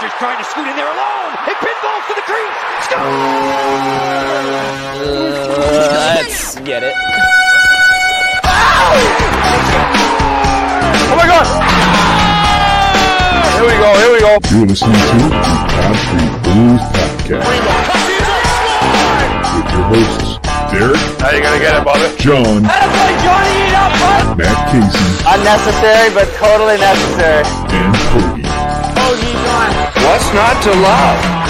Rogers trying to scoot in there alone. It pinballs to the crease. Score! Uh, let's get it. Oh my god! Here we go, here we go. You're listening to the Pod Street Blues Podcast with your hosts, Derek, How you gonna get it, brother? John, Matt Casey, Unnecessary, but totally necessary. and Cody. What's not to love?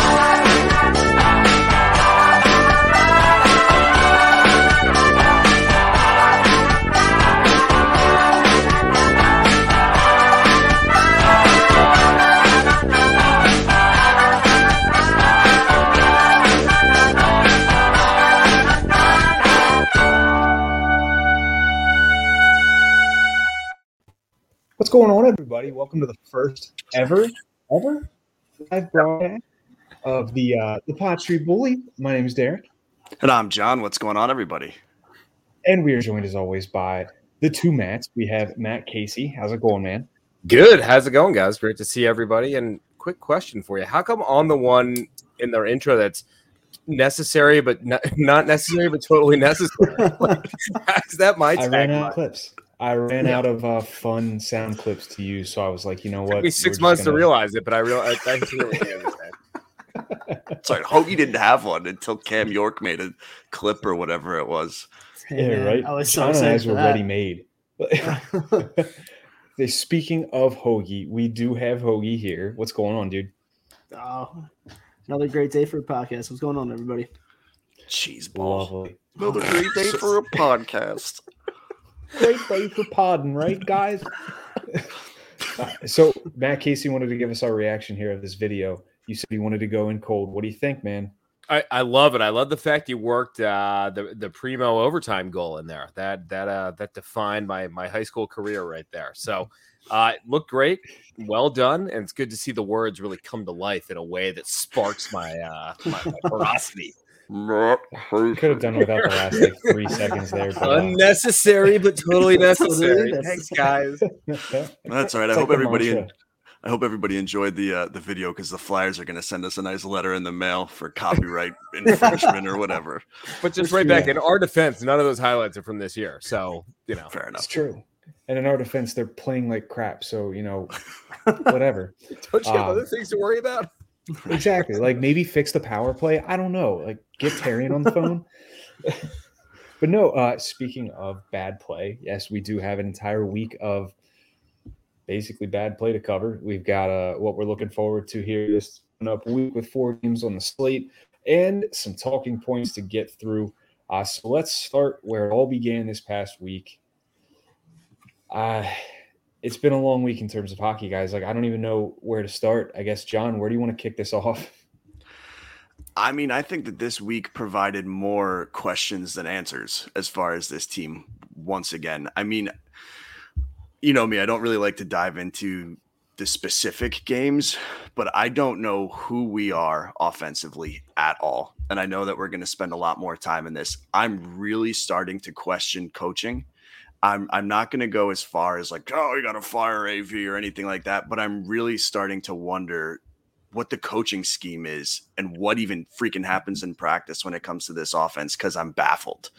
What's going on, everybody? Welcome to the first ever, ever live broadcast of the uh, the Pod Street Bully. My name is Derek, And I'm John. What's going on, everybody? and we are joined as always by the two Matts. We have Matt Casey. How's it going, man? Good. How's it going, guys? Great to see everybody. And quick question for you: How come on the one in their intro that's necessary but not, not necessary but totally necessary? like, is that my I ran out tagline? of clips. I ran out of uh, fun sound clips to use, so I was like, you know what? Took me six months to gonna- realize it, but I realized I completely understand. Sorry, Hoagie didn't have one until Cam York made a clip or whatever it was. Yeah, right. I was so Sean and excited were ready made. They- Speaking of Hoagie, we do have Hoagie here. What's going on, dude? Oh, another great day for a podcast. What's going on, everybody? Cheese ball. Lovely. Another great day for a podcast. Great day for podding, right, guys? Uh, so Matt Casey wanted to give us our reaction here of this video. You said you wanted to go in cold. What do you think, man? I, I love it. I love the fact you worked uh, the the primo overtime goal in there. That that uh, that defined my my high school career right there. So uh, it looked great, well done, and it's good to see the words really come to life in a way that sparks my uh, my, my ferocity. Could have done without the last like three seconds there. But, uh, Unnecessary, but totally necessary. Thanks, guys. That's all right. I It's hope like everybody. mantra. I hope everybody enjoyed the uh, the video because the Flyers are going to send us a nice letter in the mail for copyright infringement or whatever. But just right back that. in our defense, none of those highlights are from this year. So you know, Fair enough. It's true. And in our defense, they're playing like crap. So you know, whatever. don't you have Um, other things to worry about? Exactly. Like maybe fix the power play. I don't know. Like get Therrien on the phone. but no, uh speaking of bad play, yes, we do have an entire week of basically bad play to cover. We've got uh what we're looking forward to here this up week with four games on the slate and some talking points to get through. Uh so let's start where it all began this past week. Uh it's been a long week in terms of hockey, guys. Like I don't even know where to start. I guess John, where do you want to kick this off? I mean, I think that this week provided more questions than answers as far as this team once again. I mean, you know me, I don't really like to dive into the specific games, but I don't know who we are offensively at all. And I know that we're going to spend a lot more time in this. I'm really starting to question coaching. I'm I'm not going to go as far as like, oh, you got to fire AV or anything like that, but I'm really starting to wonder what the coaching scheme is and what even freaking happens in practice when it comes to this offense because I'm baffled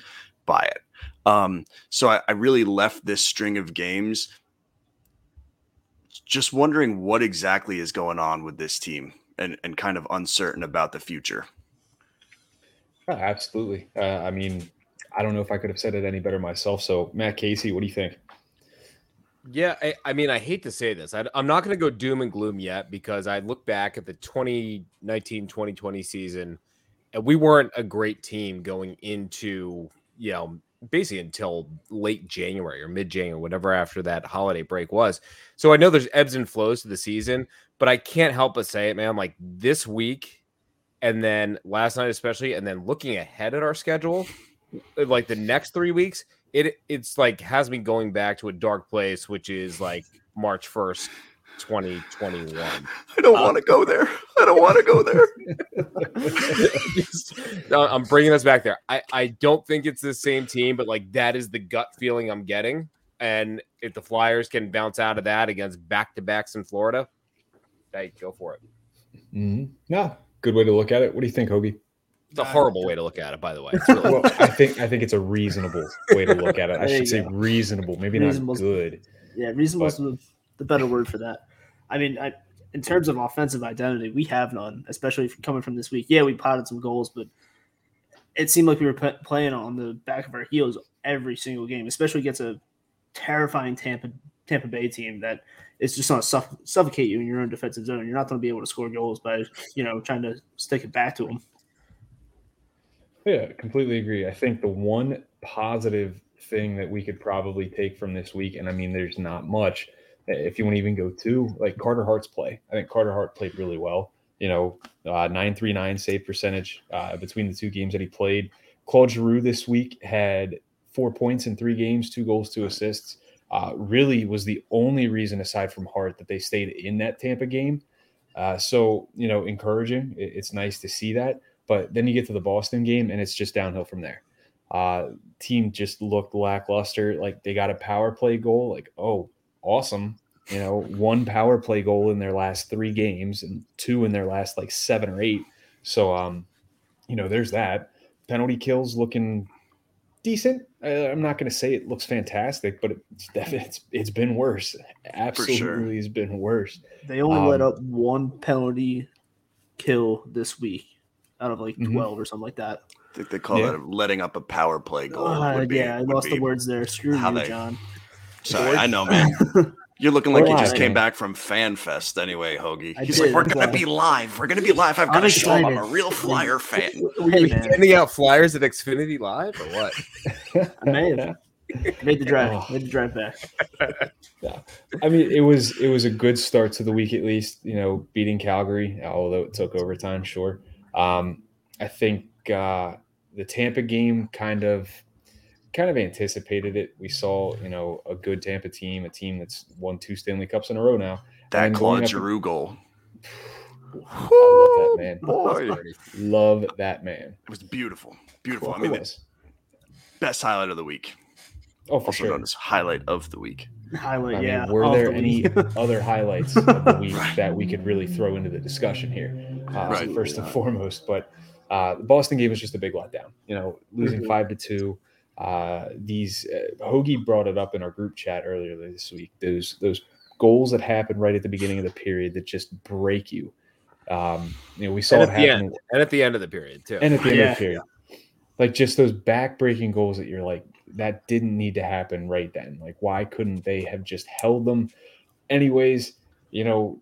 by it. Um, so I, I really left this string of games just wondering what exactly is going on with this team and, and kind of uncertain about the future. Oh, absolutely. Uh, I mean, I don't know if I could have said it any better myself. So, Matt Casey, what do you think? Yeah, I, I mean, I hate to say this. I, I'm not going to go doom and gloom yet because I look back at the 2019 2020 season and we weren't a great team going into, you know, basically until late January or mid January, whatever after that holiday break was. So I know there's ebbs and flows to the season, but I can't help but say it, man. Like this week and then last night, especially, and then looking ahead at our schedule, like the next three weeks, it it's like has me going back to a dark place, which is like March first, twenty twenty one. I don't want to go there. I don't want to go there. I'm bringing us back there. I I don't think it's the same team, but like that is the gut feeling I'm getting. And if the Flyers can bounce out of that against back to backs in Florida, hey, go for it. hmm No, good way to look at it. What do you think, Hoagie? It's a horrible way to look at it, by the way. Really- Well, I think I think it's a reasonable way to look at it. I should say go. reasonable, maybe not good. Yeah, reasonable But- is the, the better word for that. I mean, I, in terms of offensive identity, we have none, especially if coming from this week. Yeah, we potted some goals, but it seemed like we were p- playing on the back of our heels every single game, especially against a terrifying Tampa Tampa Bay team that is just going to suff- suffocate you in your own defensive zone. You're not going to be able to score goals by you know trying to stick it back to them. Yeah, completely agree. I think the one positive thing that we could probably take from this week, and I mean, there's not much. If you want to even go to like Carter Hart's play, I think Carter Hart played really well. You know, uh, nine three nine save percentage uh, between the two games that he played. Claude Giroux this week had four points in three games, two goals, two assists. Uh, really was the only reason aside from Hart that they stayed in that Tampa game. Uh, so you know, encouraging. It- it's nice to see that. But then you get to the Boston game, and it's just downhill from there. Uh, team just looked lackluster. Like they got a power play goal. Like oh, awesome. You know, one power play goal in their last three games, and two in their last like seven or eight. So um, you know, there's that. Penalty kills looking decent. Uh, I'm not going to say it looks fantastic, but it's definitely it's, it's been worse. Absolutely, it's been worse. They only let Um, up one penalty kill this week out of like Mhm. 12 or something like that. I think they call Yeah. that letting up a power play goal. Uh, would be- yeah, I lost the words there. Screw how you, they- John. Sorry, I know, man. You're looking like you just came back from Fan Fest anyway, Hoagie. He's did, like, we're that's gonna be live. We're gonna be live. I've got I'm to show 'em I'm a real Flyer fan. Hey, man, handing out flyers at Xfinity Live or what? I may have made the drive. Oh. Made the drive back. Yeah, I mean, it was it was a good start to the week at least. You know, beating Calgary, although it took overtime. Sure, um, I think uh, the Tampa game kind of kind of anticipated it. We saw you know a good Tampa team, a team that's won two Stanley Cups in a row now. That And going Claude up- goal. I love that man. Boy, Love that man. it was beautiful. Beautiful. I mean, the was. best highlight of the week. Oh, for Also sure. known as highlight of the week. Highlight, I mean, yeah. were there the any other highlights of the week that we could really throw into the discussion here? Uh, Right. First and foremost, but uh, the Boston game was just a big letdown. You know, losing Mhm. five to two. Uh, these uh, Hoagie brought it up in our group chat earlier this week. Those those goals that happen right at the beginning of the period that just break you. Um, you know, we saw And it at the happen end, and at the end of the period too. and at the end of the period. Like just those back-breaking goals that you're like, that didn't need to happen right then. Like, why couldn't they have just held them? Anyways, you know,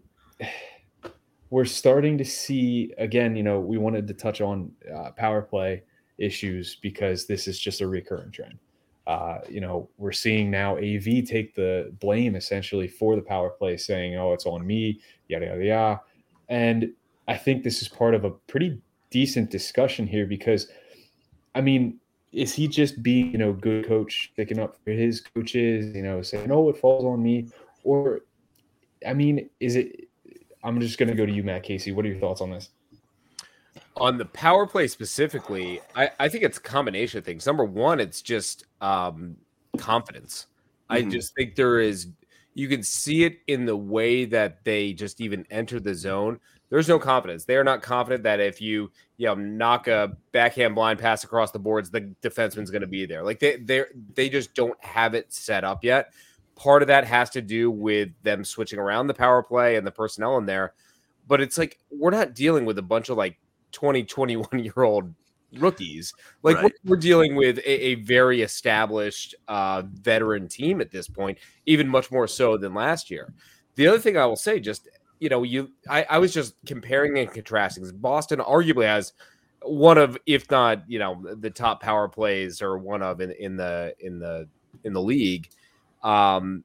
we're starting to see again. You know, we wanted to touch on uh, power play issues because this is just a recurring trend. Uh, you know, we're seeing now AV take the blame essentially for the power play, saying, "Oh, it's on me," yada yada yada. And I think this is part of a pretty decent discussion here because, I mean, is he just being, you know, good coach, sticking up for his coaches, you know, saying, "Oh, it falls on me," or, I mean, is it? I'm just going to go to you, Matt Casey. What are your thoughts on this? on the power play specifically, I, I think it's a combination of things. Number one, it's just um, confidence. I Mhm. just think there is, you can see it in the way that they just even enter the zone. There's no confidence. They are not confident that if you, you know, knock a backhand blind pass across the boards, the defenseman's going to be there. Like they, they, they just don't have it set up yet. Part of that has to do with them switching around the power play and the personnel in there. But it's like we're not dealing with a bunch of like 20, 21 year old rookies. Like Right. we're, dealing with a, a very established uh, veteran team at this point, even much more so than last year. The other thing I will say, just you know, you I, I was just comparing and contrasting. Boston arguably has one of, if not, you know, the top power plays or one of in, in the in the in the league. Um,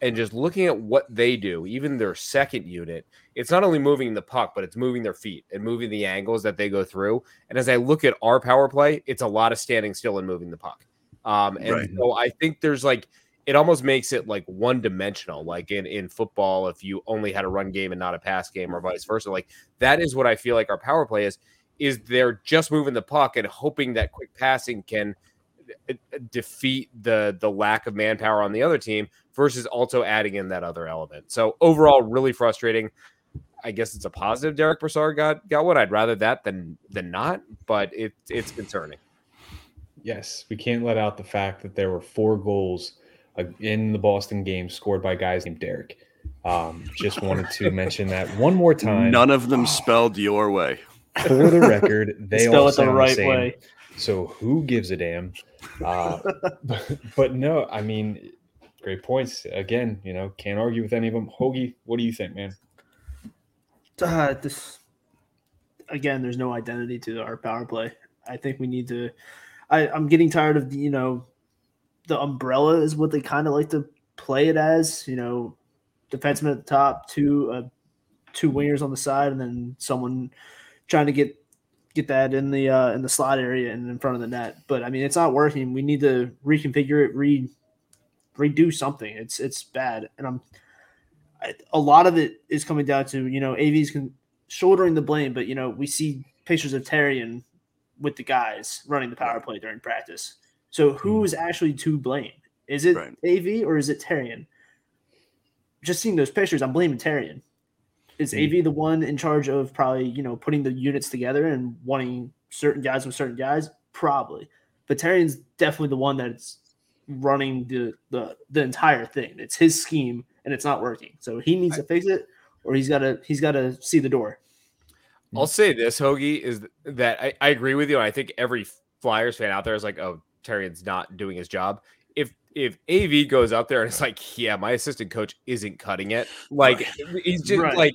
and just looking at what they do, even their second unit, it's not only moving the puck, but it's moving their feet and moving the angles that they go through. And as I look at our power play, it's a lot of standing still and moving the puck. Um, and Right. so I think there's like it almost makes it like one dimensional, like in in football, if you only had a run game and not a pass game, or vice versa. Like that is what I feel like our power play is. Is they're just moving the puck and hoping that quick passing can defeat the the lack of manpower on the other team versus also adding in that other element. So overall, really frustrating. I guess it's a positive. Derick Brassard got got one. I'd rather that than than not, but it it's concerning. Yes, we can't let out the fact that there were four goals uh, in the Boston game scored by guys named Derek. Um, just wanted to mention that one more time. None of them spelled your way. For the record, they Spell all it the right the same. way. So who gives a damn? Uh, but, but no, I mean, great points. Again, you know, can't argue with any of them. Hoagie, what do you think, man? Uh, this again, there's no identity to our power play. I think we need to. I, I'm getting tired of the, you know, the umbrella is what they kind of like to play it as. You know, defenseman at the top, two uh, two wingers on the side, and then someone trying to get get that in the uh, in the slot area and in front of the net. But I mean, it's not working. We need to reconfigure it, re redo something. It's it's bad, and I'm I, a lot of it is coming down to you know AV's con- shouldering the blame, but you know we see pictures of Therrien with the guys running the power play during practice. So who is actually to blame? Is it Right. AV or is it Therrien? Just seeing those pictures, I'm blaming Therrien. Is hmm. AV the one in charge of probably you know putting the units together and wanting certain guys with certain guys? Probably, but Therrien's definitely the one that's running the the the entire thing. It's his scheme and it's not working. So he needs to fix it, or he's got to he's got to see the door. Hmm. I'll say this, Hoagie, is that I, I agree with you. And I think every Flyers fan out there is like, oh, Therrien's not doing his job. If if AV goes up there and it's like, yeah, my assistant coach isn't cutting it, like he's just Right. like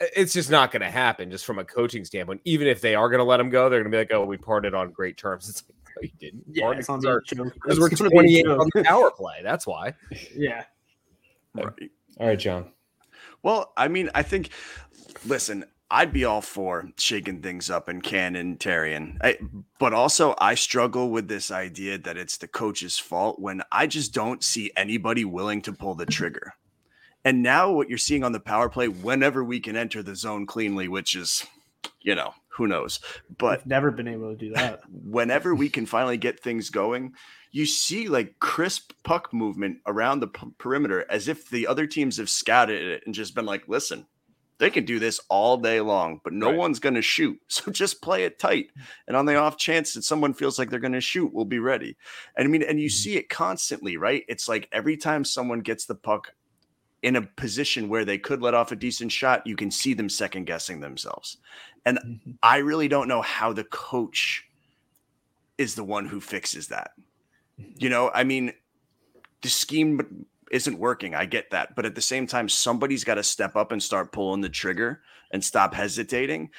it's just not going to happen just from a coaching standpoint. Even if they are going to let him go, they're going to be like, oh, we parted on great terms. It's like, no, you didn't. Yeah, it's gonna because our- joke. because we're gonna be 28 on the power play. That's why. Yeah, Right. All right, John. Well, I mean, I think, listen, I'd be all for shaking things up in Cannon, Therrien. I, but also, I struggle with this idea that it's the coach's fault when I just don't see anybody willing to pull the trigger. And now, what you're seeing on the power play, whenever we can enter the zone cleanly, which is, you know, who knows, but I've never been able to do that. whenever we can finally get things going, you see like crisp puck movement around the p- perimeter as if the other teams have scouted it and just been like, listen, they can do this all day long, but no Right. one's going to shoot. So just play it tight. And on the off chance that someone feels like they're going to shoot, we'll be ready. And I mean, and you mm-hmm. see it constantly, right? It's like every time someone gets the puck in a position where they could let off a decent shot, you can see them second guessing themselves. And mm-hmm. I really don't know how the coach is the one who fixes that. Mm-hmm. You know, I mean, the scheme isn't working. I get that. But at the same time, somebody's got to step up and start pulling the trigger and stop hesitating.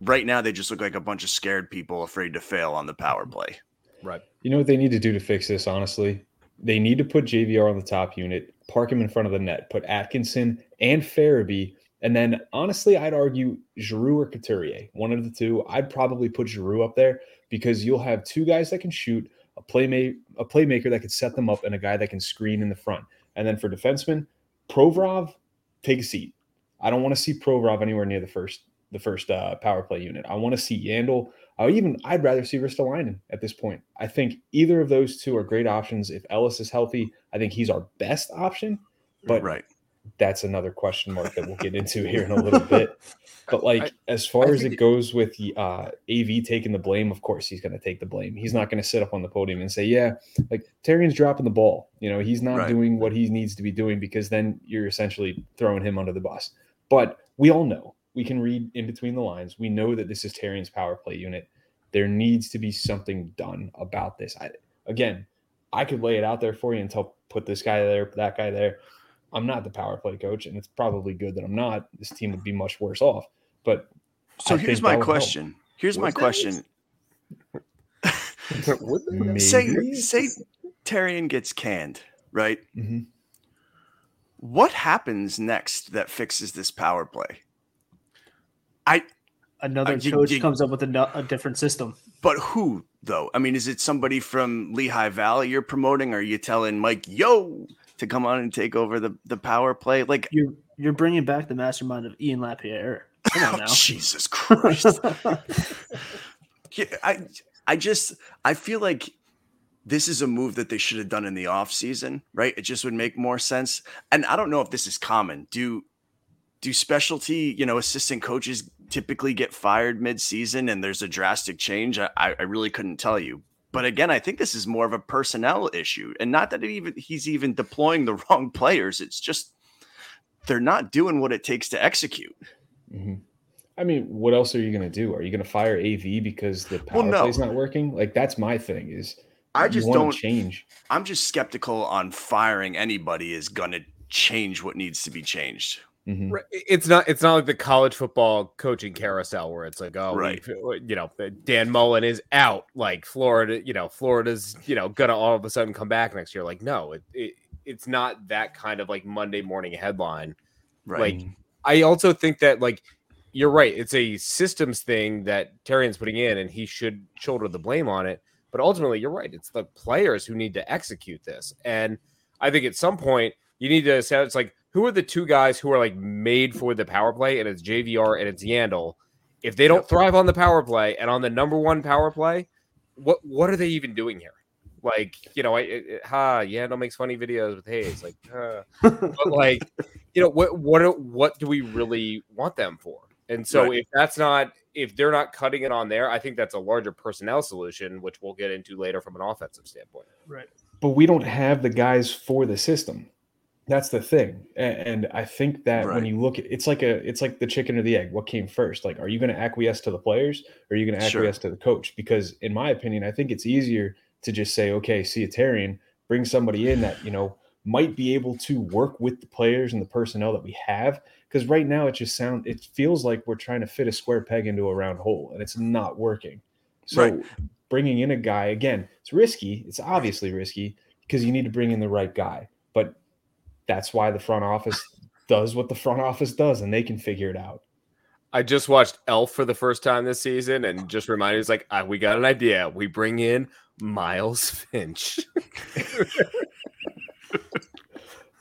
Right now, they just look like a bunch of scared people afraid to fail on the power mm-hmm. play. Right. You know what they need to do to fix this, honestly? They need to put JVR on the top unit, park him in front of the net, put Atkinson and Farabee, and then honestly, I'd argue Giroux or Couturier, one of the two. I'd probably put Giroux up there because you'll have two guys that can shoot, a playmate, a playmaker that could set them up, and a guy that can screen in the front. And then for defensemen, Provorov, take a seat. I don't want to see Provorov anywhere near the first the first uh, power play unit. I want to see Yandle. I even I'd rather see Ristolainen at this point. I think either of those two are great options. If Ellis is healthy, I think he's our best option. But right. that's another question mark that we'll get into here in a little bit. But like I- as far I as it goes with the uh, AV taking the blame, of course he's going to take the blame. He's not going to sit up on the podium and say, "Yeah, like Therrien's dropping the ball." You know, he's not Right. doing what he needs to be doing because then you're essentially throwing him under the bus. But we all know we can read in between the lines. We know that this is Therrien's power play unit. There needs to be something done about this. I, again, I could lay it out there for you and tell put this guy there, that guy there. I'm not the power play coach, and it's probably good that I'm not. This team would be much worse off. But So I here's my that would help. question. Here's my What's that? question. maybe Say say Therrien gets canned, right? Mhm. What happens next that fixes this power play? I Another Uh, coach you- comes up with a, a different system. But who though? I mean, is it somebody from Lehigh Valley you're promoting? Or are you telling Mike Yeo to come on and take over the, the power play? Like, You're you're bringing back the mastermind of Ian Laperriere. Come on oh. Jesus Christ! Yeah, I I just I feel like this is a move that they should have done in the off season, right? It just would make more sense. And I don't know if this is common. Do do specialty, you know, assistant coaches typically get fired mid-season and there's a drastic change? I, I really couldn't tell you. But again, I think this is more of a personnel issue, and not that even he's even deploying the wrong players. It's just they're not doing what it takes to execute. Mm-hmm. I mean, what else are you going to do? Are you going to fire AV because the power Well, no. play's not working? Like that's my thing. Is I just don't change. I'm just skeptical on firing anybody is going to change what needs to be changed. Mhm. Right, It's not. It's not like the college football coaching carousel where it's like, oh, Right. you know, Dan Mullen is out. Like Florida, you know, Florida's, you know, gonna all of a sudden come back next year. Like, no, it, it it's not that kind of like Monday morning headline. Right. Like, I also think that like you're right. It's a systems thing that Therrien's putting in, and he should shoulder the blame on it. But ultimately, you're right. It's the players who need to execute this, and I think at some point you need to say it's like who are the two guys who are like made for the power play, and it's JVR and it's Yandle. If they don't thrive on the power play and on the number one power play, what what are they even doing here? Like you know, I it, ha Yandle makes funny videos with Hayes, like, uh, but like you know what what what do we really want them for? And so Right. if that's not if they're not cutting it on there, I think that's a larger personnel solution, which we'll get into later from an offensive standpoint. Right. but we don't have the guys for the system. That's the thing, A- and I think that when you look, at it's like a, it's like the chicken or the egg. What came first? Like, are you going to acquiesce to the players, or are you going to Sure. acquiesce to the coach? Because, in my opinion, I think it's easier to just say, okay, see a Therrien, bring somebody in that you know might be able to work with the players and the personnel that we have. Because right now, it just sounds, it feels like we're trying to fit a square peg into a round hole, and it's not working. So, Right. bringing in a guy again, it's risky. It's obviously risky because you need to bring in the right guy. But that's why the front office does what the front office does, and they can figure it out. I just watched Elf for the first time this season, and just reminded us like, ah, we got an idea. We bring in Miles Finch.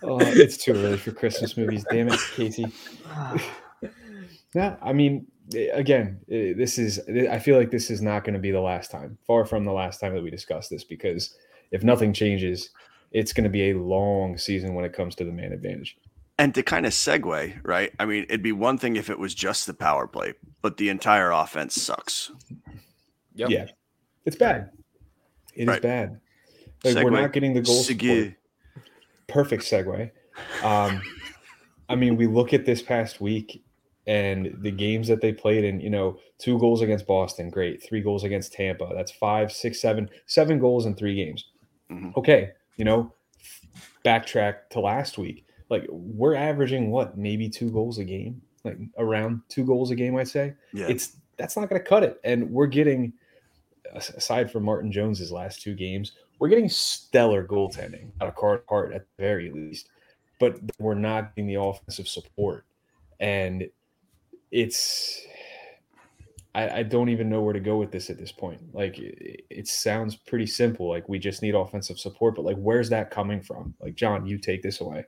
Oh, it's too early for Christmas movies. Damn it, Casey. Yeah, I mean, eh, again, eh, this is. I feel like this is not going to be the last time. Far from the last time that we discussed this, because if nothing changes, it's going to be a long season when it comes to the man advantage. And to kind of segue, right? I mean, it'd be one thing if it was just the power play, but the entire offense sucks. Yep. Yeah, it's bad. It is Right. bad. Like we're not getting the goals. Segue. Perfect segue. Um, I mean, we look at this past week and the games that they played and You know, two goals against Boston, great. Three goals against Tampa. That's five, six, seven, seven goals in three games. Mhm. Okay, you know, backtrack to last week. Like we're averaging what, maybe two goals a game, like around two goals a game. I'd say Yeah. it's that's not going to cut it. And we're getting, aside from Martin Jones's last two games, we're getting stellar goaltending out of Carter Hart at the very least. But we're not getting the offensive support, and it's. I, I don't even know where to go with this at this point. Like it, it sounds pretty simple. Like we just need offensive support, but like where's that coming from? Like John, you take this away.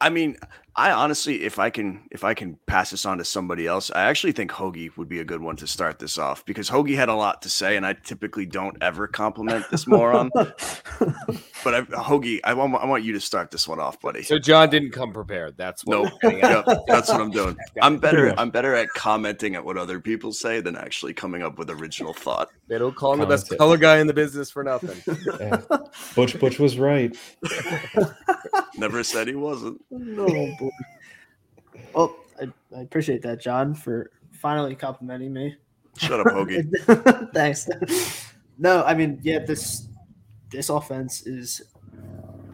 I mean, I honestly, if I can, if I can pass this on to somebody else, I actually think Hoagie would be a good one to start this off because Hoagie had a lot to say, and I typically don't ever compliment this moron. but I, Hoagie, I want, I want you to start this one off, buddy. So John didn't come prepared. That's what Nope. we're getting at. Yep, that's what I'm doing. I'm better. I'm better at commenting at what other people say than actually coming up with original thought. They don't call him the best color guy in the business for nothing. Yeah. Butch Butch was right. Never said he wasn't. no, boy. Well, I, I appreciate that, John, for finally complimenting me. Shut up, Hoagie. Thanks. No, I mean, yeah, this this offense is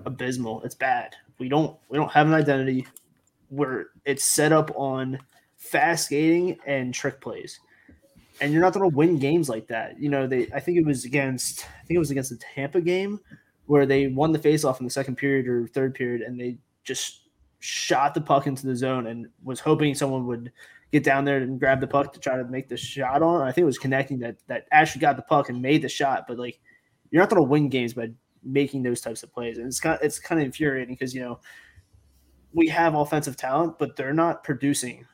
abysmal. It's bad. We don't we don't have an identity. Where it's set up on fast skating and trick plays, and you're not going to win games like that. You know, they. I think it was against. I think it was against the Tampa game where they won the faceoff in the second period or third period, and they just shot the puck into the zone and was hoping someone would get down there and grab the puck to try to make the shot on. I think it was Konecny that that actually got the puck and made the shot. But like, you're not going to win games by making those types of plays, and it's kind it's kind of infuriating because you know we have offensive talent, but they're not producing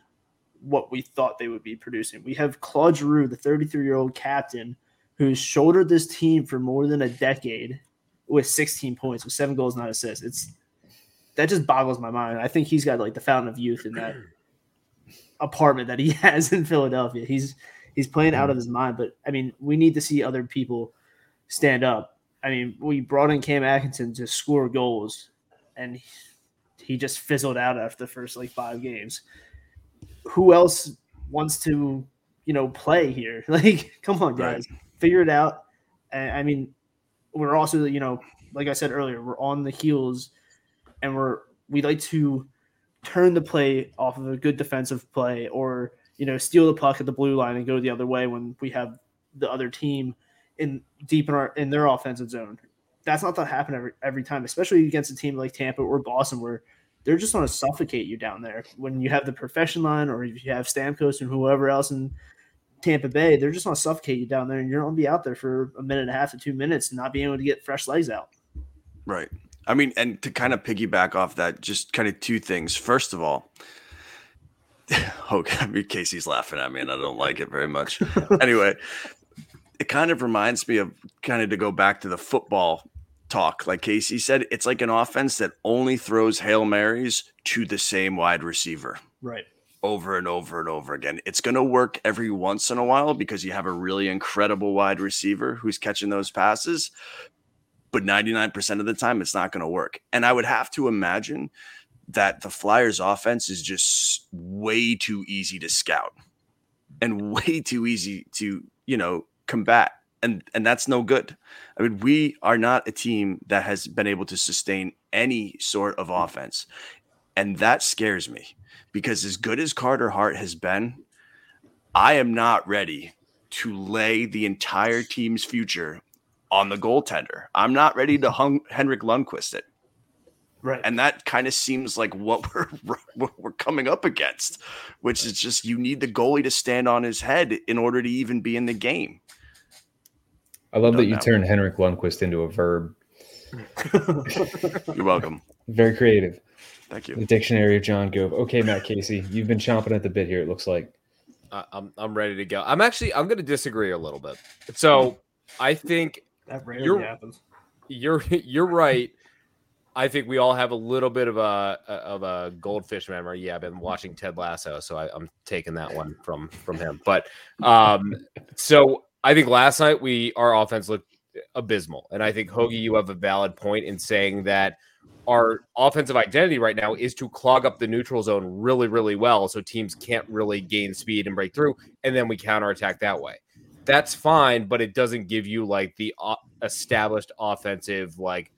what we thought they would be producing. We have Claude Giroux, the 33 year old captain, who's shouldered this team for more than a decade with 16 points, with seven goals, nine assists. It's that just boggles my mind. I think he's got like the fountain of youth in that apartment that he has in Philadelphia. He's he's playing out of his mind. But I mean, we need to see other people stand up. I mean, we brought in Cam Atkinson to score goals, and he just fizzled out after the first like five games. Who else wants to, you know, play here? Like, come on, guys, right. figure it out. And I mean, we're also, you know, like I said earlier, we're on the heels, and we're we like to turn the play off of a good defensive play or you know steal the puck at the blue line and go the other way when we have the other team in deep in our in their offensive zone. That's not to happen every every time, especially against a team like Tampa or Boston, where they're just going to suffocate you down there. When you have the Perfection line, or if you have Stamkos and whoever else in Tampa Bay, they're just going to suffocate you down there, and you're going to be out there for a minute and a half to two minutes, and not being able to get fresh legs out. Right. I mean, and to kind of piggyback off that, just kind of two things. First of all, okay, oh, I mean, Casey's laughing at me, and I don't like it very much. anyway, it kind of reminds me of kind of to go back to the football talk. Like Casey said, it's like an offense that only throws hail marys to the same wide receiver, right? Over and over and over again. It's going to work every once in a while because you have a really incredible wide receiver who's catching those passes but 99% of the time it's not going to work. And I would have to imagine that the Flyers offense is just way too easy to scout and way too easy to, you know, combat. And and that's no good. I mean, we are not a team that has been able to sustain any sort of offense. And that scares me because as good as Carter Hart has been, I am not ready to lay the entire team's future on the goaltender. I'm not ready to hung Henrik Lundqvist it. Right. And that kind of seems like what we're what we're coming up against, which is just you need the goalie to stand on his head in order to even be in the game. I love that you turned Henrik Lundqvist into a verb. You're welcome. Very creative. Thank you. The dictionary of John Gove. Okay, Matt Casey, you've been chomping at the bit here. It looks like. Uh, I'm I'm ready to go. I'm actually I'm going to disagree a little bit. So I think that rarely you're, happens. You're you're right. I think we all have a little bit of a of a goldfish memory. Yeah, I've been watching Ted Lasso, so I, am taking that one from from him. But um, so I think last night we our offense looked abysmal, and I think Hoagie, you have a valid point in saying that our offensive identity right now is to clog up the neutral zone really, really well, so teams can't really gain speed and break through, and then we counterattack that way that's fine, but it doesn't give you like the uh, established offensive like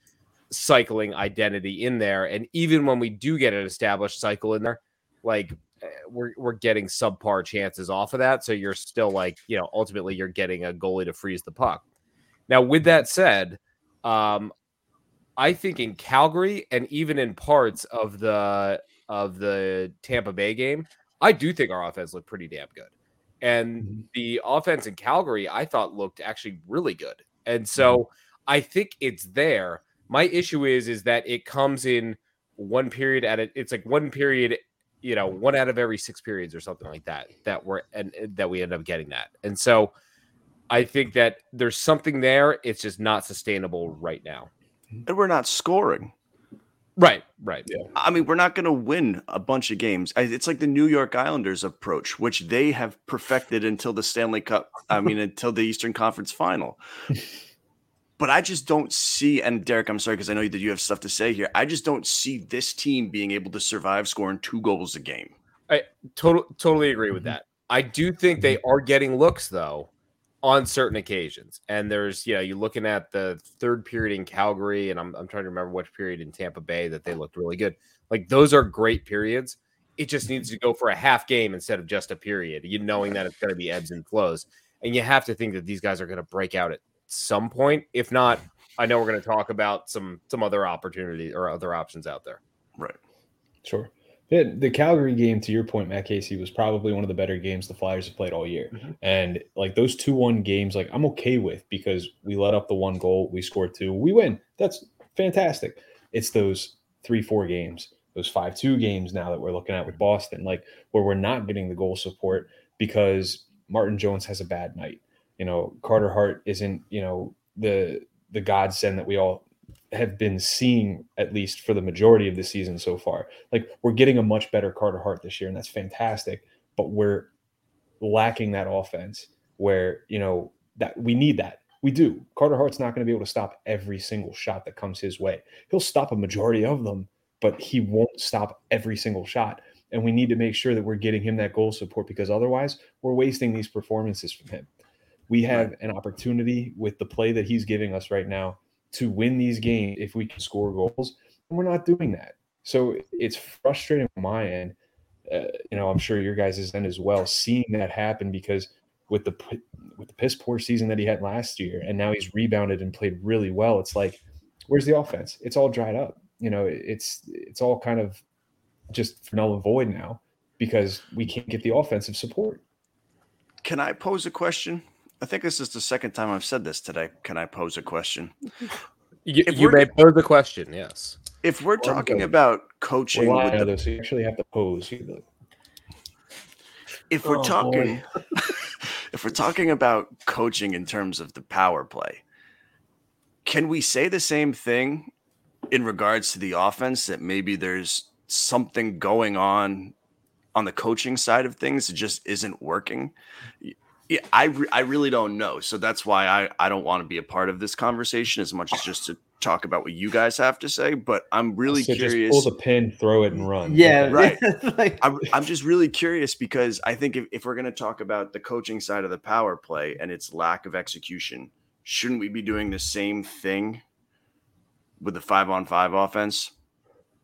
cycling identity in there. And even when we do get an established cycle in there, like eh, we're we're getting subpar chances off of that. So you're still like, you know, ultimately you're getting a goalie to freeze the puck. Now, with that said, um, I think in Calgary and even in parts of the of the Tampa Bay game, I do think our offense looked pretty damn good. And mm-hmm. the offense in Calgary, I thought looked actually really good. And so mm-hmm. I think it's there. My issue is is that it comes in one period at it. It's like one period, you know, one out of every six periods or something like that. That we're and that we end up getting that. And so I think that there's something there. It's just not sustainable right now. And we're not scoring. Right, right. Yeah. I mean, we're not going to win a bunch of games. It's like the New York Islanders approach, which they have perfected until the Stanley Cup. I mean, until the Eastern Conference Final. but I just don't see. And Derek, I'm sorry because I know that you have stuff to say here. I just don't see this team being able to survive scoring two goals a game. I total, totally agree with mm-hmm. that. I do think they are getting looks though on certain occasions. And there's, you know, you're looking at the third period in Calgary, and I'm, I'm trying to remember which period in Tampa Bay that they looked really good. Like those are great periods. It just mm-hmm. needs to go for a half game instead of just a period, you knowing that it's going to be ebbs and flows. And you have to think that these guys are going to break out at some point. If not, I know we're going to talk about some some other opportunity or other options out there. Right. Sure. Yeah, the Calgary game, to your point, Matt Casey, was probably one of the better games the Flyers have played all year. Mm-hmm. And like those 2 1 games, like I'm okay with because we let up the one goal, we scored two, we win. That's fantastic. It's those three, four games, those 5 2 games now that we're looking at with Boston, like where we're not getting the goal support because Martin Jones has a bad night. You know, Carter Hart isn't, you know, the the godsend that we all have been seeing at least for the majority of the season so far. Like we're getting a much better Carter Hart this year, and that's fantastic. But we're lacking that offense where you know that we need that. We do. Carter Hart's not going to be able to stop every single shot that comes his way. He'll stop a majority of them, but he won't stop every single shot. And we need to make sure that we're getting him that goal support because otherwise we're wasting these performances from him. We have an opportunity with the play that he's giving us right now to win these games if we can score goals. And we're not doing that. So it's frustrating on my end. Uh, you know, I'm sure your guys' end as well, seeing that happen because with the with the piss poor season that he had last year, and now he's rebounded and played really well. It's like, where's the offense? It's all dried up. You know, it's it's all kind of just null and void now because we can't get the offensive support. Can I pose a question? I think this is the second time I've said this today. Can I pose a question? You, If you may pose a question. Yes. If we're talking go. about coaching, Well, with the, this, so you actually have to pose. If we're Oh, talking, if we're talking about coaching in terms of the power play, can we say the same thing in regards to the offense that maybe there's something going on on the coaching side of things that just isn't working? Y- Yeah, I, re- I really don't know. So that's why I, I don't want to be a part of this conversation as much as just to talk about what you guys have to say. But I'm really so curious. Just pull the pin, throw it, and run. Yeah, Okay. Right. like, I'm, I'm just really curious because I think if, if we're going to talk about the coaching side of the power play and its lack of execution, shouldn't we be doing the same thing with the five on five offense?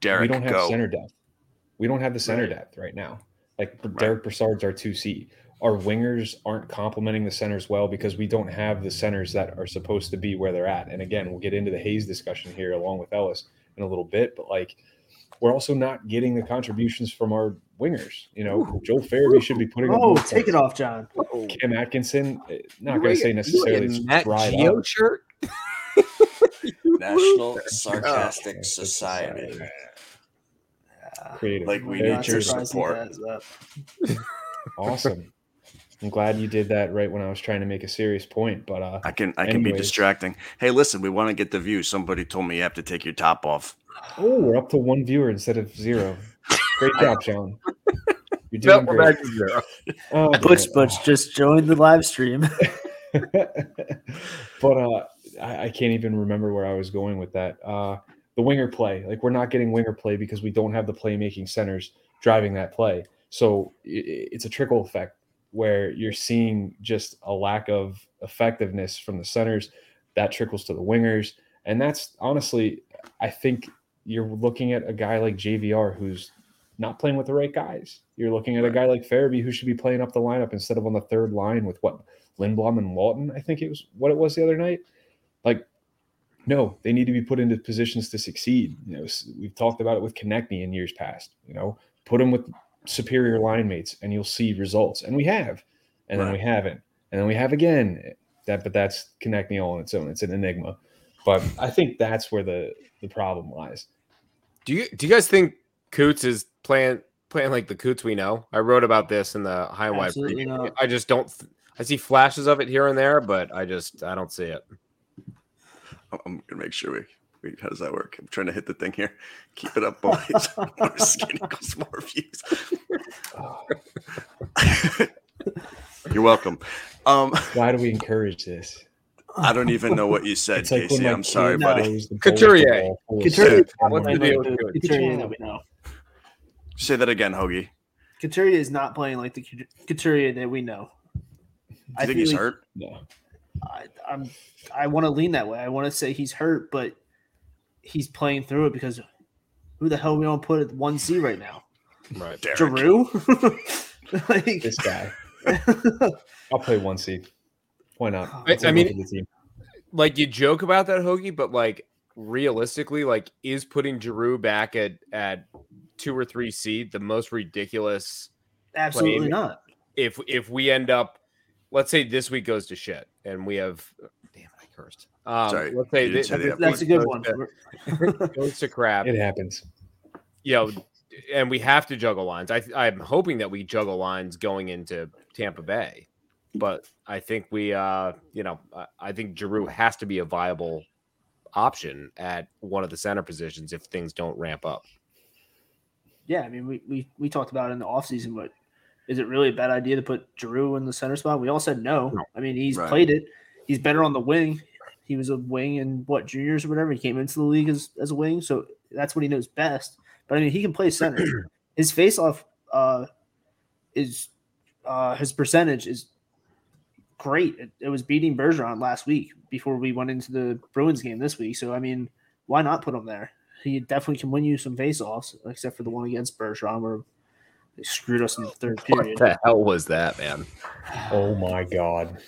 Derek, we don't have go. center depth. We don't have the center Right. depth right now. Like Derick Brassard's our two C. Our wingers aren't complementing the centers well because we don't have the centers that are supposed to be where they're at. And again, we'll get into the Hayes discussion here along with Ellis in a little bit, but like we're also not getting the contributions from our wingers. You know, Joel Farabee should be putting. up oh, take it off, John. Cam Atkinson, eh, not going to say necessarily it's Matt Geo up. shirt. National Sarcastic it's Society. society. Creative. Like we need your support. Awesome. I'm glad you did that right when I was trying to make a serious point, but uh I can I can be distracting. Hey, listen, we want to get the view. Somebody told me you have to take your top off. oh, we're up to one viewer instead of zero. Great job, Sean. You're doing we're great. back to zero. Oh, Butch, man. Butch, just joined the live stream. but uh I, I can't even remember where I was going with that. Uh the winger play. Like we're not getting winger play because we don't have the playmaking centers driving that play. So i- i- it's a trickle effect where you're seeing just a lack of effectiveness from the centers that trickles to the wingers. And that's honestly, I think you're looking at a guy like JVR who's not playing with the right guys. You're looking at a guy like Farabee who should be playing up the lineup instead of on the third line with what Lindblom and Laughton, I think it was what it was the other night. Like, no, they need to be put into positions to succeed. You know, we've talked about it with Konecny in years past. You know, put them with superior line mates, and you'll see results. And we have, and then we haven't, and then we have again. That, but that's Konecny all on its own. It's an enigma. But I think that's where the the problem lies. Do you do you guys think Coots is playing playing like the Coots we know? I wrote about this in the high and wide. Preview. I just don't. th- I see flashes of it here and there, but I just I don't see it. I'm- I'm gonna make sure we. Wait, how does that work? I'm trying to hit the thing here. Keep it up, boys. more skin equals more views. You're welcome. Um, Why do we encourage this? I don't even know what you said, It's like Casey. I'm sorry, kid buddy. knows the Couturier. ball full of Couturier. What's the deal with Couturier that we know. Say that again, Hoagie. Couturier is not playing like the Couturier that we know. Do you think he's feel hurt? No. I, I'm I want to lean that way. I want to say he's hurt, but he's playing through it because who the hell we don't put at one C right now? Right. Derek. Giroux? like, This guy. I'll play one C. Why not? I- It's a I mean- the team. Like you joke about that, Hoagie, but like realistically, like is putting Giroux back at at two or three seed the most ridiculous absolutely Playing- not. if if we end up let's say this week goes to shit and we have damn it, I cursed. Um Sorry, let's say you say the That's a good one. to- We're- goes to crap. It happens. you know, and we have to juggle lines. I, I'm hoping that we juggle lines going into Tampa Bay, but I think we, uh, you know, I, I think Giroux has to be a viable option at one of the center positions if things don't ramp up. Yeah, I mean, we, we, we talked about it in the offseason, but is it really a bad idea to put Giroux in the center spot? We all said no. No. I mean, he's Right. played it. He's better on the wing. He was a wing in what juniors or whatever. He came into the league as, as a wing, so that's what he knows best. But I mean, he can play center. his face off uh, is uh, his percentage is great. It, it was beating Bergeron last week before we went into the Bruins game this week. So I mean, why not put him there? He definitely can win you some face-offs, except for the one against Bergeron where they screwed us in the third What period. the hell was that, man? Oh my god.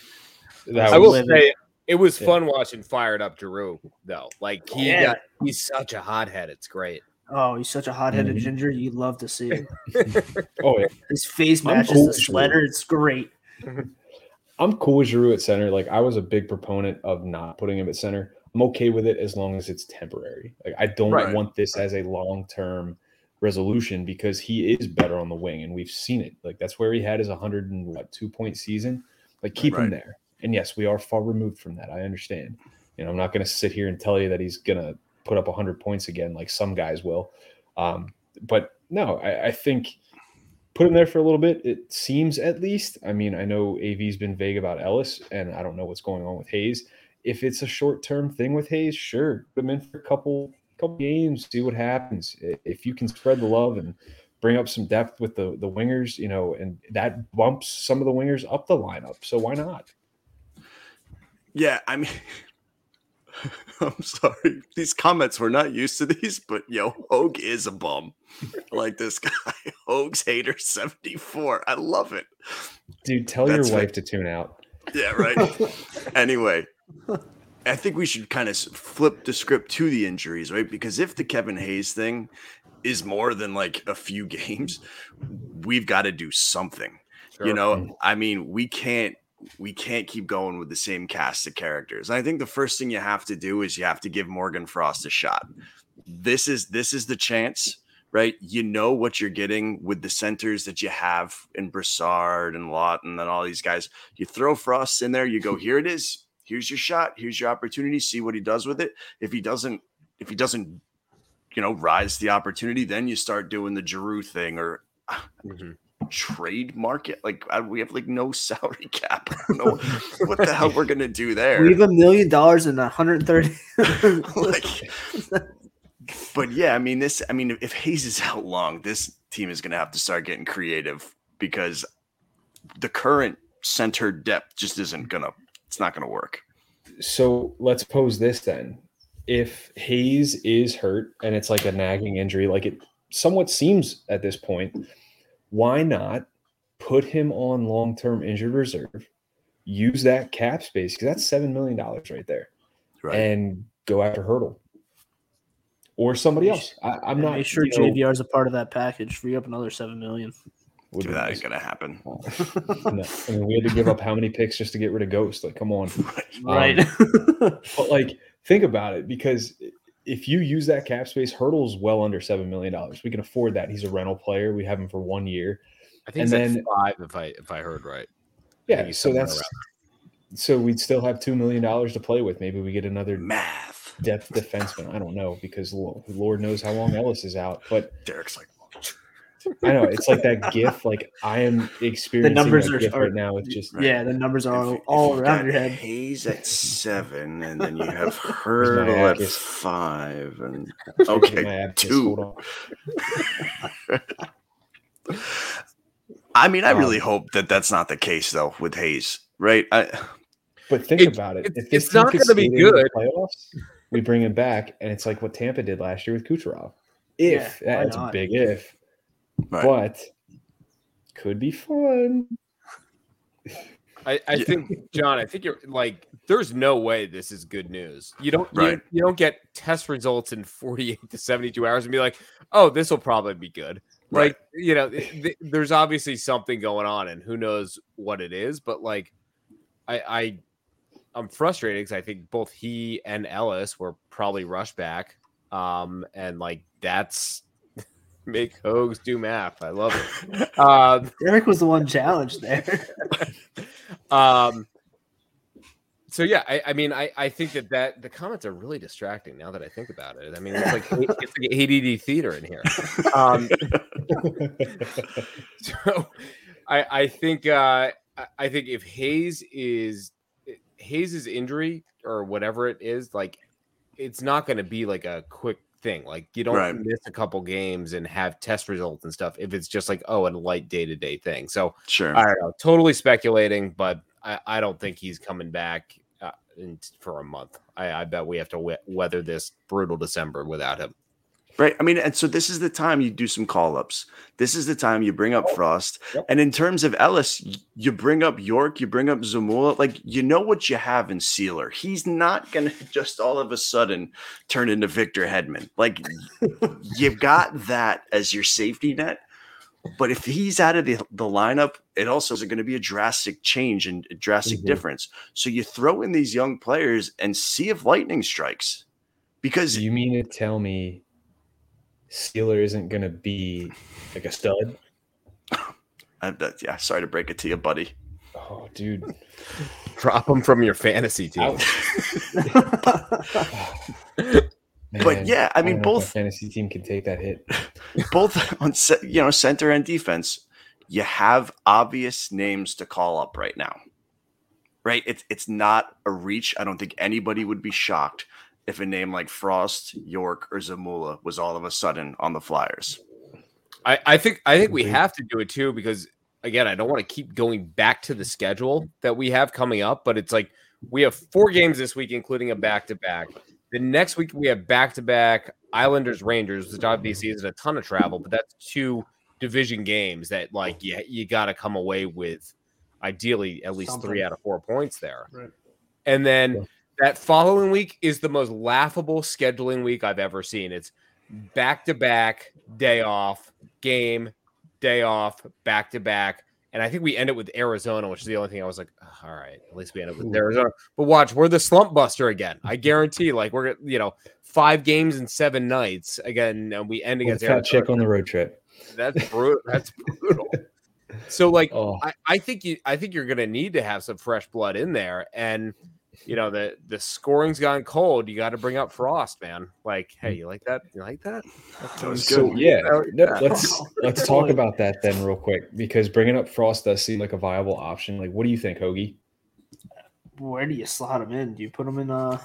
That I will was say it was Yeah. fun watching fired up Giroux though. Like he Yeah. got he's such a hothead. It's great. Oh, he's such a hot-headed Mhm. ginger. You'd love to see it. oh yeah. His face I'm matches cool the sweater. It's great. I'm cool with Giroux at center. Like I was a big proponent of not putting him at center. I'm okay with it as long as it's temporary. Like I don't Right. want this as a long term resolution because he is better on the wing, and we've seen it. Like that's where he had his 100 and what two point season. Like keep him there. And yes, we are far removed from that. I understand. You know, I'm not going to sit here and tell you that he's going to put up 100 points again, like some guys will. Um, but no, I, I think put him there for a little bit. It seems at least. I mean, I know AV's been vague about Ellis, and I don't know what's going on with Hayes. If it's a short term thing with Hayes, sure, put him in for a couple couple games, see what happens. If you can spread the love and bring up some depth with the the wingers, you know, and that bumps some of the wingers up the lineup. So why not? Yeah, I mean, I'm sorry. These comments we're not used to these, but yo, Hogue is a bum. I like this guy, Hogue's hater 74. I love it. Dude, tell That's your right. wife to tune out. Yeah, right. anyway, I think we should kind of flip the script to the injuries, right? Because if the Kevin Hayes thing is more than like a few games, we've got to do something. You know, mm. I mean, we can't we can't keep going with the same cast of characters. And I think the first thing you have to do is you have to give Morgan Frost a shot. This is this is the chance, right? You know what you're getting with the centers that you have in Brassard and Laughton and all these guys. You throw Frost in there, you go, here it is. Here's your shot. Here's your opportunity. See what he does with it. If he doesn't, if he doesn't, you know, rise the opportunity, then you start doing the Giroux thing or Mhm. Trade market. Like I, we have like no salary cap. I don't know what the hell we're gonna do there. We have a million dollars and 130. like, but yeah, I mean this. I mean, if Hayes is out long, this team is gonna have to start getting creative because the current center depth just isn't gonna. It's not gonna work. So let's pose this then. If Hayes is hurt and it's like a nagging injury, like it somewhat seems at this point, why not put him on long term injured reserve? Use that cap space because that's $7 million right there Right. and go after Hertl or somebody else. I, I'm not Make sure you know, JVR is a part of that package. Free up another seven million. would be that nice. ain't gonna happen. No. I mean, we had to give up how many picks just to get rid of Ghost? Like, come on. Right. Um, but like, think about it because if you use that cap space, Hertl's well under seven million dollars. We can afford that. He's a rental player. We have him for one year. I think And then- five if I if I heard right. Yeah, so that's so we'd still have two million dollars to play with. Maybe we get another Math. depth defenseman. I don't know because Lord knows how long Ellis is out. But Derek's like, I know it's like that GIF. Like I am experiencing the numbers that are- GIF are- right now. It's just Yeah, the numbers are all, if- if all you've around got your head. Hayes at seven, and then you have Hertl at Aegis. five, and Get my okay, two. hold on. I mean, I Um, really hope that that's not the case though with Hayes, right? I, But think It- about it. it's- If it's not gonna be skate into the good. Playoffs, we bring him back, and it's like what Tampa did last year with Kucherov. If Yeah, that's a big if, Right. but could be fun. I, I Yeah. think John, I think you're like there's no way this is good news. You don't you- Right. you, don't get test results in 48 to 72 hours and be like, "Oh, this will probably be good." Right. Like, you know, th- th- there's obviously something going on and who knows what it is, but like I I I'm frustrated cuz I think both he and Ellis were probably rushed back. Um and like that's make Hogs do math. I love it. Um Derek was the one challenged there. um so yeah, I, I mean, I, I think that that the comments are really distracting now that I think about it. I mean, it's like it's like ADD theater in here. Um, so I I think uh, I- I think if Hayes is Hayes's injury or whatever it is, like it's not going to be like a quick thing. Like you don't Right. miss a couple games and have test results and stuff. If it's just like oh, a light day to day thing. So Sure. I don't know. Totally speculating, but I, I don't think he's coming back uh, in, for a month. I, I bet we have to we- weather this brutal December without him. Right. I mean, and so this is the time you do some call ups. This is the time you bring up Frost. Yep. And in terms of Ellis, you bring up York, you bring up Zamula. Like, you know what you have in Seeler. He's not going to just all of a sudden turn into Victor Hedman. Like, you've got that as your safety net. But if he's out of the, the lineup, it also is going to be a drastic change and a drastic Mhm. difference. So you throw in these young players and see if lightning strikes. Because you mean to tell me Seeler isn't going to be like a stud? I, that, yeah, sorry to break it to you, buddy. Oh, dude. Drop him from your fantasy team. Ouch. Man, yeah, I mean, know if my both- fantasy team can take that hit. Both on you know center and defense, you have obvious names to call up right now. Right? It's it's not a reach. I don't think anybody would be shocked if a name like Frost, York, or Zamula was all of a sudden on the Flyers. I, I think I think we have to do it too because again, I don't want to keep going back to the schedule that we have coming up, but it's like we have four games this week, including a back to back. The next week we have back to back Islanders Rangers, which obviously mm-hmm. isn't a ton of travel, but that's two division games that like you you got to come away with ideally at least three out of four points there. Right. And then Yeah. That following week is the most laughable scheduling week I've ever seen. It's back to back, day off, game, day off, back to back. And I think we end it with Arizona, which is the only thing I was like, "Ugh, all right, at least we end up with Ooh. Arizona. But watch, we're the slump buster again. I guarantee, like we're you know five games in seven nights again, and we end against fat Arizona. chick on the road trip. That's brutal. That's brutal. So like Oh, I, I think you I think you're gonna need to have some fresh blood in there. And you know, the the scoring's gone cold. You got to bring up Frost, man. Like, hey, you like that? You like that? That so good. yeah, no, let's let's talk about that then real quick because bringing up Frost does seem like a viable option. Like, what do you think, Hoagie? Where do you slot him in? Do you put him in? Uh,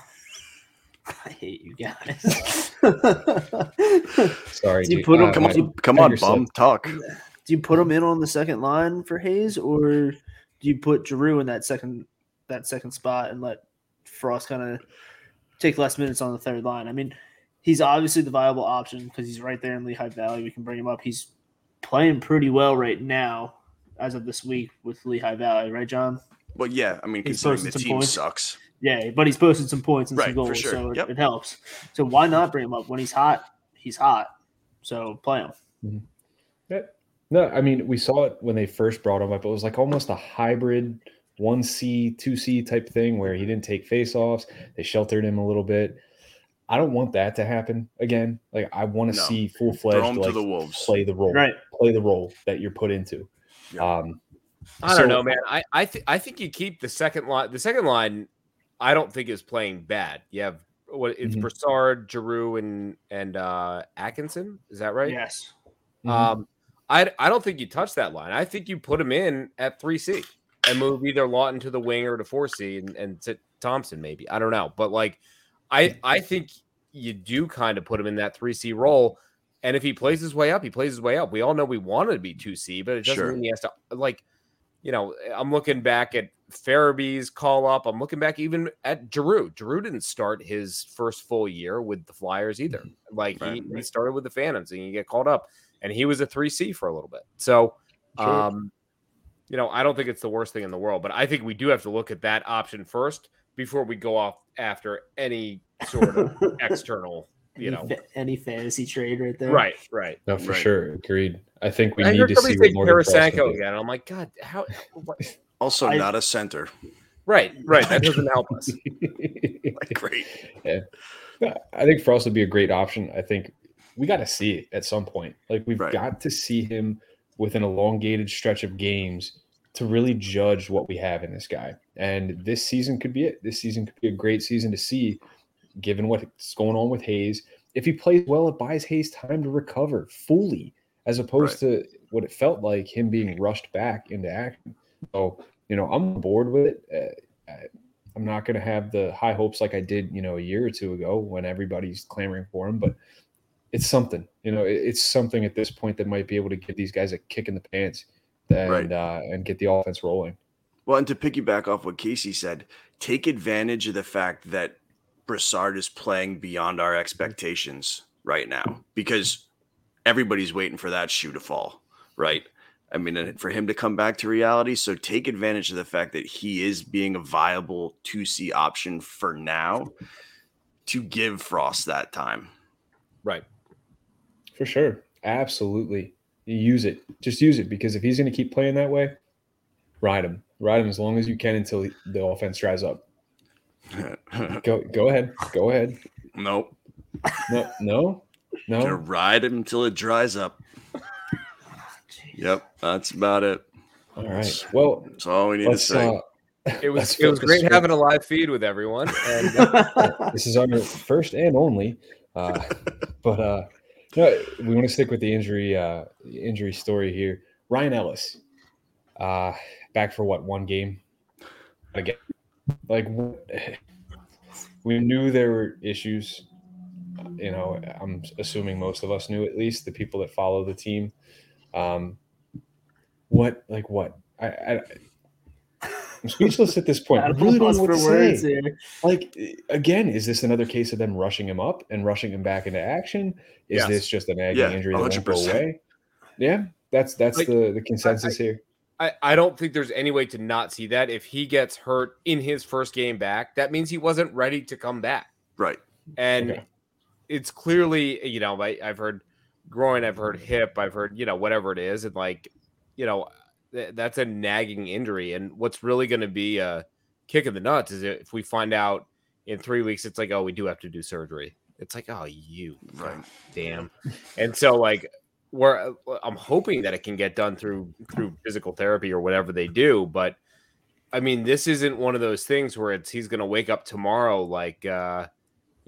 I hate you guys. Sorry, Do you dude. put him- Uh, Come on, come on, bum, slip. talk. do you put him in on the second line for Hayes, or do you put Giroux in that second that second spot and let Frost kind of take less minutes on the third line? I mean, he's obviously the viable option because he's right there in Lehigh Valley. We can bring him up. He's playing pretty well right now as of this week with Lehigh Valley, right, John? Well, yeah, I mean, He's considering the posted some team points. sucks. Yeah, but he's posted some points and Right, some goals, sure. so it, Yep. it helps. So why not bring him up when he's hot? He's hot, so play him. Mm-hmm. Yeah. No, I mean, we saw it when they first brought him up. It was like almost a hybrid one C, two C type thing where he didn't take faceoffs. They sheltered him a little bit. I don't want that to happen again. Like, I want to No. see full fledged like the wolves. play the role, Right. play the role that you're put into. Yeah. Um, I don't know, man. I I, th- I think you keep the second line. The second line, I don't think is playing bad. You have what it's Mhm. Brassard, Giroux, and and uh Atkinson. Is that right? Yes. mhm. Um, I I don't think you touch that line. I think you put him in at three C and move either Laughton to the wing or to four C and and sit Thompson maybe. I don't know, but like I I think you do kind of put him in that three C role. And if he plays his way up, he plays his way up. We all know we wanted to be two C, but it doesn't Sure. mean he has to like. You know, I'm looking back at Farabee's call up. I'm looking back even at Giroux. Giroux didn't start his first full year with the Flyers either. Like he, Right, he started with the Phantoms and he get called up, and he was a three C for a little bit. So, Sure. um, you know, I don't think it's the worst thing in the world, but I think we do have to look at that option first before we go off after any sort of external. You Any know, any fantasy trade right there. right, right. no, for Right. sure. Agreed. I think we I need to see what Morgan Tarasenko again. I'm like, God, how? What? Also, I- not a center. Right, right. That doesn't help us. Like, great. Yeah, I think Frost would be a great option. I think we got to see it at some point. Like we've Right. got to see him with an elongated stretch of games to really judge what we have in this guy. And this season could be it. This season could be a great season to see, given what's going on with Hayes. If he plays well, it buys Hayes time to recover fully, as opposed right. to what it felt like him being rushed back into action. So, you know, I'm bored with it. Uh, I'm not going to have the high hopes like I did, you know, a year or two ago when everybody's clamoring for him, but it's something, you know, it's something at this point that might be able to give these guys a kick in the pants and right. uh, and get the offense rolling. Well, and to piggyback off what Casey said, take advantage of the fact that Brassard is playing beyond our expectations right now because everybody's waiting for that shoe to fall, right? I mean, for him to come back to reality. So take advantage of the fact that he is being a viable 2C option for now to give Frost that time. Right. For sure. Absolutely. Use it. Just use it because if he's going to keep playing that way, ride him. Ride him as long as you can until the offense dries up. go go ahead. Go ahead. Nope. No, no, no. Gonna ride him until it dries up. Yep, that's about it. All right. Well, that's all we need to say. Uh, it was it was great having a live feed with everyone. And uh, this is our first and only. Uh, but uh, no, we want to stick with the injury uh, injury story here. Ryan Ellis, uh, back for what one game? Again, like we knew there were issues. You know, I'm assuming most of us knew at least the people that follow the team. Um, what like what I, I I'm speechless at this point. I really don't know what to say. Here. Like again, is this another case of them rushing him up and rushing him back into action? Is yes. this just a nagging yeah, injury that 100%. won't go away? Yeah, that's that's like, the the consensus I, here. I, I don't think there's any way to not see that. If he gets hurt in his first game back, that means he wasn't ready to come back. Right. And okay. it's clearly, you know, I, I've heard groin, I've heard hip, I've heard, you know, whatever it is. And like you know, th- that's a nagging injury. And what's really going to be a kick in the nuts is if we find out in three weeks, it's like, oh, we do have to do surgery. It's like, oh, you, right. damn. and so, like, we're, I'm hoping that it can get done through through physical therapy or whatever they do. But I mean, this isn't one of those things where it's he's going to wake up tomorrow like, uh,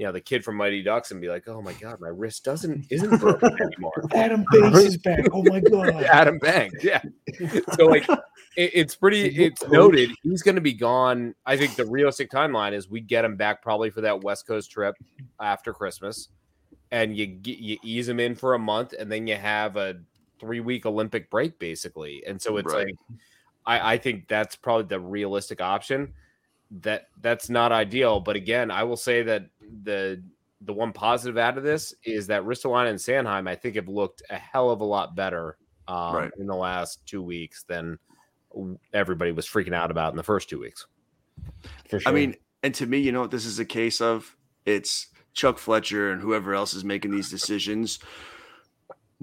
you know, the kid from Mighty Ducks and be like, "Oh my god, my wrist doesn't isn't broken anymore." Adam Banks is back. Oh my god, Adam Banks. Yeah. So like, it, it's pretty. It's noted he's going to be gone. I think the realistic timeline is we get him back probably for that West Coast trip after Christmas, and you you ease him in for a month, and then you have a three week Olympic break basically. And so it's right. like, I I think that's probably the realistic option that that's not ideal. But again, I will say that the the one positive out of this is that Ristolainen and Sanheim, I think, have looked a hell of a lot better um, right. in the last two weeks than everybody was freaking out about in the first two weeks. For sure. I mean, and to me, you know what this is a case of? It's Chuck Fletcher and whoever else is making these decisions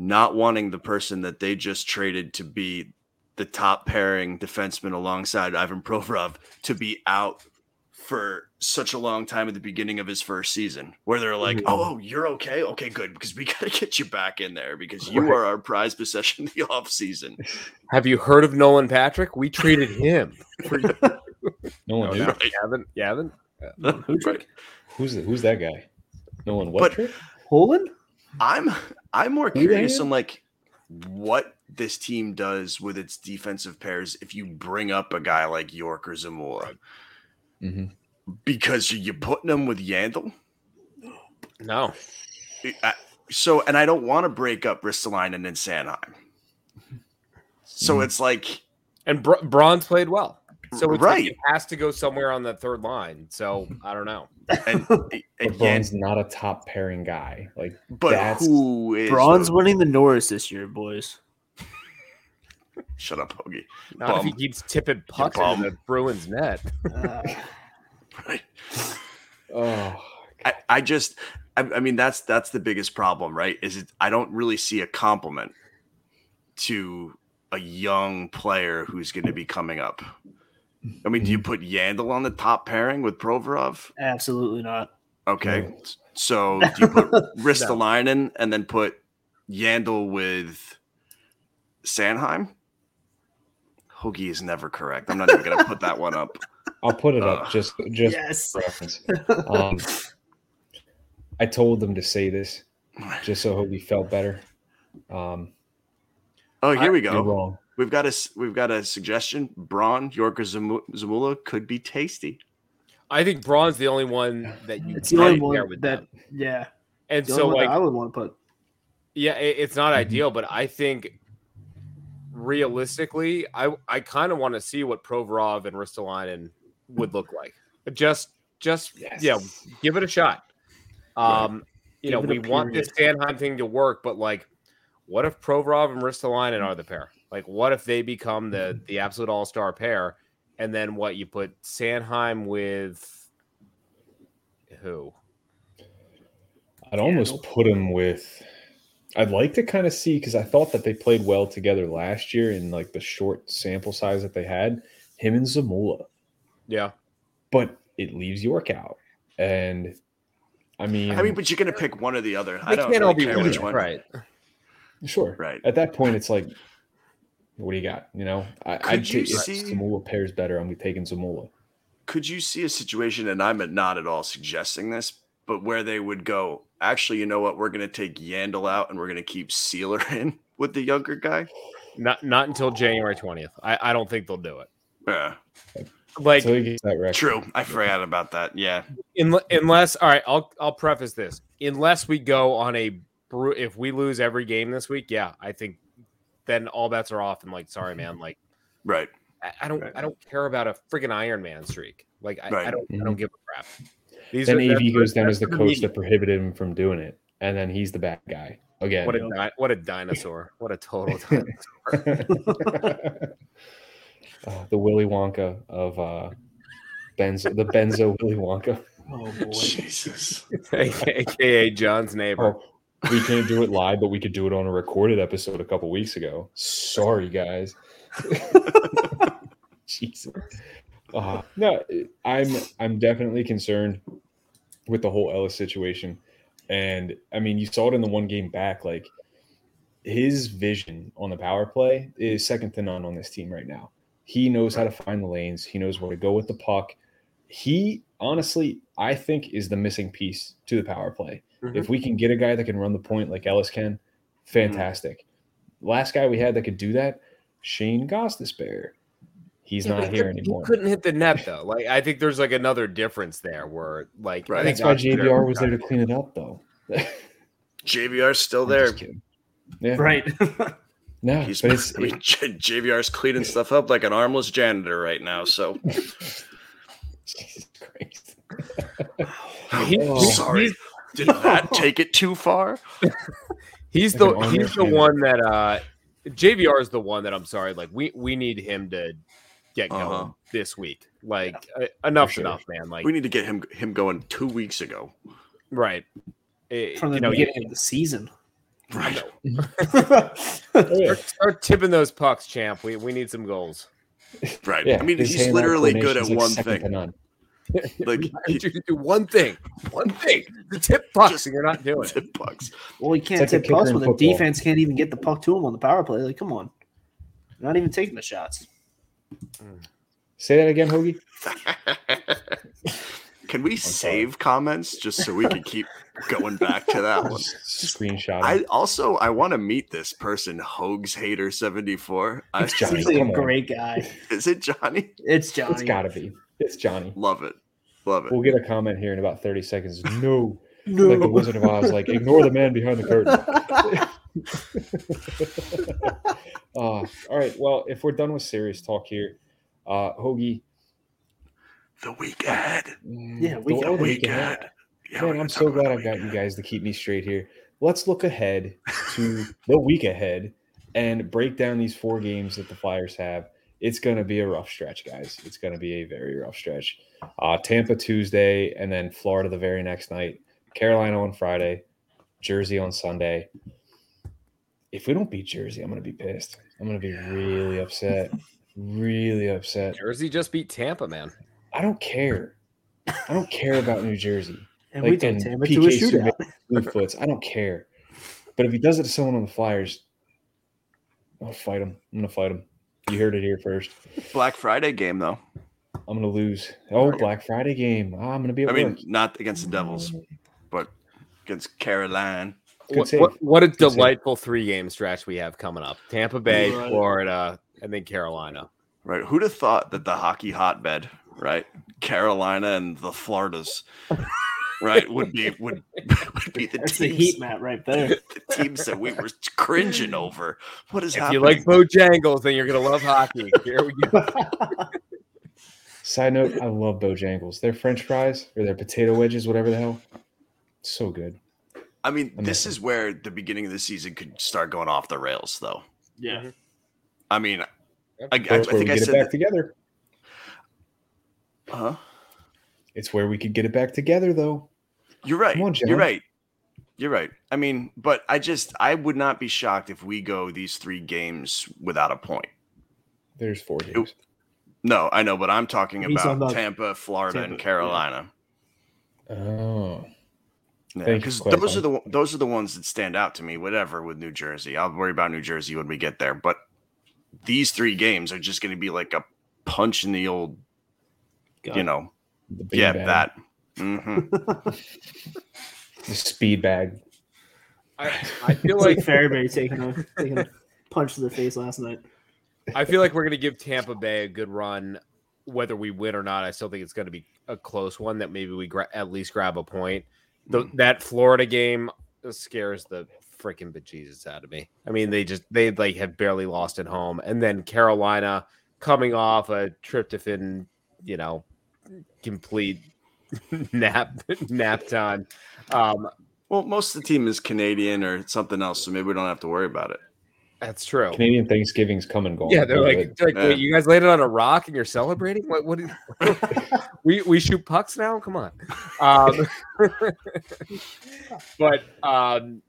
not wanting the person that they just traded to be the top pairing defenseman alongside Ivan Provorov to be out for such a long time at the beginning of his first season, where they're like, mm-hmm. "Oh, you're okay, okay, good," because we got to get you back in there because you right. are our prize possession the off season. Have you heard of Nolan Patrick? We traded him. Nolan, no, right. Gavin, Gavin, who's right. who's the, who's that guy? Nolan, what? But Holland? I'm I'm more curious on like what this team does with its defensive pairs if you bring up a guy like York or Zamula. Mm-hmm because you're putting them with Yandle. No. so, and I don't want to break up Ristolainen and then Sanheim. So mm. it's like, and Br- Braun's played well. So it's right. Like it has to go somewhere on that third line. So I don't know. And, and Braun's not a top pairing guy. Like, but that's, who is Braun's winning the Norris this year, boys? Shut up, Hoagie. Not if he keeps tipping pucks in the Bruins net. Uh, right? Oh, I, I just, I, I, mean, that's that's the biggest problem, right? Is it? I don't really see a compliment to a young player who's going to be coming up. I mean, do you put Yandle on the top pairing with Provorov? Absolutely not. Okay, no. so do you put Ristolainen no. and then put Yandle with Sanheim? Hoagie is never correct. I'm not even gonna put that one up. I'll put it up just just Yes. for reference. Um, I told them to say this just so Hoagie felt better. Um, Oh, here we you're go. wrong. We've got a s- we've got a suggestion. Braun Yorker Zamu- Zamula could be tasty. I think Braun's the only one that you It's the can only pair one with that, them. yeah. And The so, like, I would want to put. Yeah, it, it's not Mm-hmm. ideal, but I think realistically, I I kind of want to see what Provorov and Ristolainen would look like. Just just Yes. yeah, give it a shot. Um, you know, we want this Sanheim thing to work, but like, what if Provorov and Ristolainen are the pair? Like, what if they become the the absolute all star pair? And then what you put Sanheim with who? I'd almost put him with. I'd like to kind of see because I thought that they played well together last year in like the short sample size that they had. Him and Zamula, Yeah, but it leaves York out, and I mean, I mean, but you're gonna pick one or the other. I they don't can't all be care which one. right? sure, Right. At that point, it's like, what do you got? You know, I, Could I'd you take if see- Zamula pairs better. I'm taking Zamula. Could you see a situation, and I'm not at all suggesting this, but where they would go, actually, you know what? We're gonna take Yandle out and we're gonna keep Seeler in with the younger guy. Not not until January twentieth. I, I don't think they'll do it. Yeah. Like So that. True. I forgot about that. Yeah. in, unless all right, I'll I'll preface this. Unless we go on a if we lose every game this week, yeah, I think then all bets are off. And like, sorry, man, like Right. I, I don't I don't care about a freaking Iron Man streak. Like I, I don't I don't give a crap. These Then are- AV goes down as the coach me. that prohibited him from doing it, and then he's the bad guy again. What a di- what a dinosaur! What a total dinosaur! Uh, the Willy Wonka of uh, Benzo, the Benzo Willy Wonka. Oh boy. Jesus. AKA John's neighbor. Oh, we can't do it live, but we could do it on a recorded episode a couple weeks ago. Sorry, guys. Jesus. Uh, no, I'm I'm definitely concerned with the whole Ellis situation, and I mean, you saw it in the one game back. Like his vision on the power play is second to none on this team right now. He knows how to find the lanes. He knows where to go with the puck. He honestly, I think, is the missing piece to the power play. Mhm. If we can get a guy that can run the point like Ellis can, fantastic. Last guy we had that could do that, Shayne Gostisbehere. He's Yeah, not but here he- anymore. He couldn't hit the net though. Like I think there's like another difference there where like Right. I think That's why JVR was there to clean it up, though. JVR's still there. Yeah, Right. No, He's, but it's I mean, J- JVR's cleaning stuff up like an armless janitor right now. So Jesus Christ. He- Oh. sorry. he's- Did that take it too far? He's Like the he's the cannon. one that uh JVR is the one that I'm sorry. Like we we need him to get going Uh-huh. this week. Like uh, enough's sure. enough, man. Like We need to get him him going two weeks ago. right. Eh, From the you know, beginning of the season. Right. start, start tipping those pucks, champ. We we need some goals. Right. Yeah, I mean, his he's literally good at coordination's like one second thing. none. Like You do one thing, one thing. The tip pucks, and you're not doing tip bucks. Well, he can't like tip pucks when the defense can't even get the puck to him on the power play. Like, come on. They're not even taking the shots. Mm. Say that again, Hoagie. Can we sorry. save comments just so we can keep going back to that one? Just Screenshot. I also I want to meet this person, Hogs Hater seventy four. It's Johnny. Seems like come a great guy. Is it Johnny? It's Johnny. It's got to be. It's Johnny. Love it, love it. We'll get a comment here in about 30 seconds. No. Like the Wizard of Oz, like, ignore the man behind the curtain. Uh, all right. Well, if we're done with serious talk here, uh, Hoagie. The week ahead. Yeah, the- we the week week ahead. ahead. Yeah, Man, I'm so glad I've got week you guys to keep me straight here. Let's look ahead to the week ahead and break down these four games that the Flyers have. It's going to be a rough stretch, guys. It's going to be a very rough stretch. Uh, Tampa Tuesday, and then Florida the very next night. Carolina on Friday, Jersey on Sunday. If we don't beat Jersey, I'm going to be pissed. I'm going to be really upset. Really upset. Jersey just beat Tampa, man. I don't care. I don't care about New Jersey. And we Like, took and Tampa to a PK shootout. Blue foots. I don't care. But if he does it to someone on the Flyers, I'll fight him. I'm gonna fight him. You heard it here first. Black Friday game though. I'm gonna lose. Oh, Black Friday game. Ah, I'm gonna be. I mean, work. not against the Devils, but against Caroline. Good What, what, what a Good save. delightful three game stretch we have coming up Tampa Bay, Right. Florida, and then Carolina. Right. Who'd have thought that the hockey hotbed, right? Carolina and the Floridas, right, would be would, would be the That's the heat map right there. the teams that we were cringing over. What is If happening? you like Bojangles, then you're going to love hockey. Here we go. Side note: I love Bojangles. Their French fries or their potato wedges, whatever the hell, so good. I mean, I this is where the beginning of the season could start going off the rails, though. Yeah. Mm-hmm. I mean, I, I, I That's where we think I get it said, back that, together. huh? It's where we could get it back together, though. You're right. On, You're right. You're right. I mean, but I just I would not be shocked if we go these three games without a point. There's four games. No, I know, but I'm talking He's about, Tampa, Florida, Tampa, and. Carolina. Oh, Yeah, Thank you because for those are the those are the ones that stand out to me. Whatever with New Jersey, I'll worry about New Jersey when we get there. But these three games are just going to be like a punch in the old, Got you know, the yeah, bag, that. hmm the speed bag. I, I feel like like Farabee taking a, taking a punch to the face last night. I feel like we're going to give Tampa Bay a good run, whether we win or not. I still think it's going to be a close one that maybe we gra- at least grab a point. The, that Florida game scares the freaking bejesus out of me. I mean, they just they like have barely lost at home, and then Carolina coming off a tryptophan, you know, complete nap nap time. Um, Well, most of the team is Canadian or something else, so maybe we don't have to worry about it. That's true. Canadian Thanksgiving's come and gone. Yeah, they're But like, they're like Yeah. wait, you guys landed on a rock and you're celebrating? What? What? Is, we we shoot pucks now? Come on. Um, but um,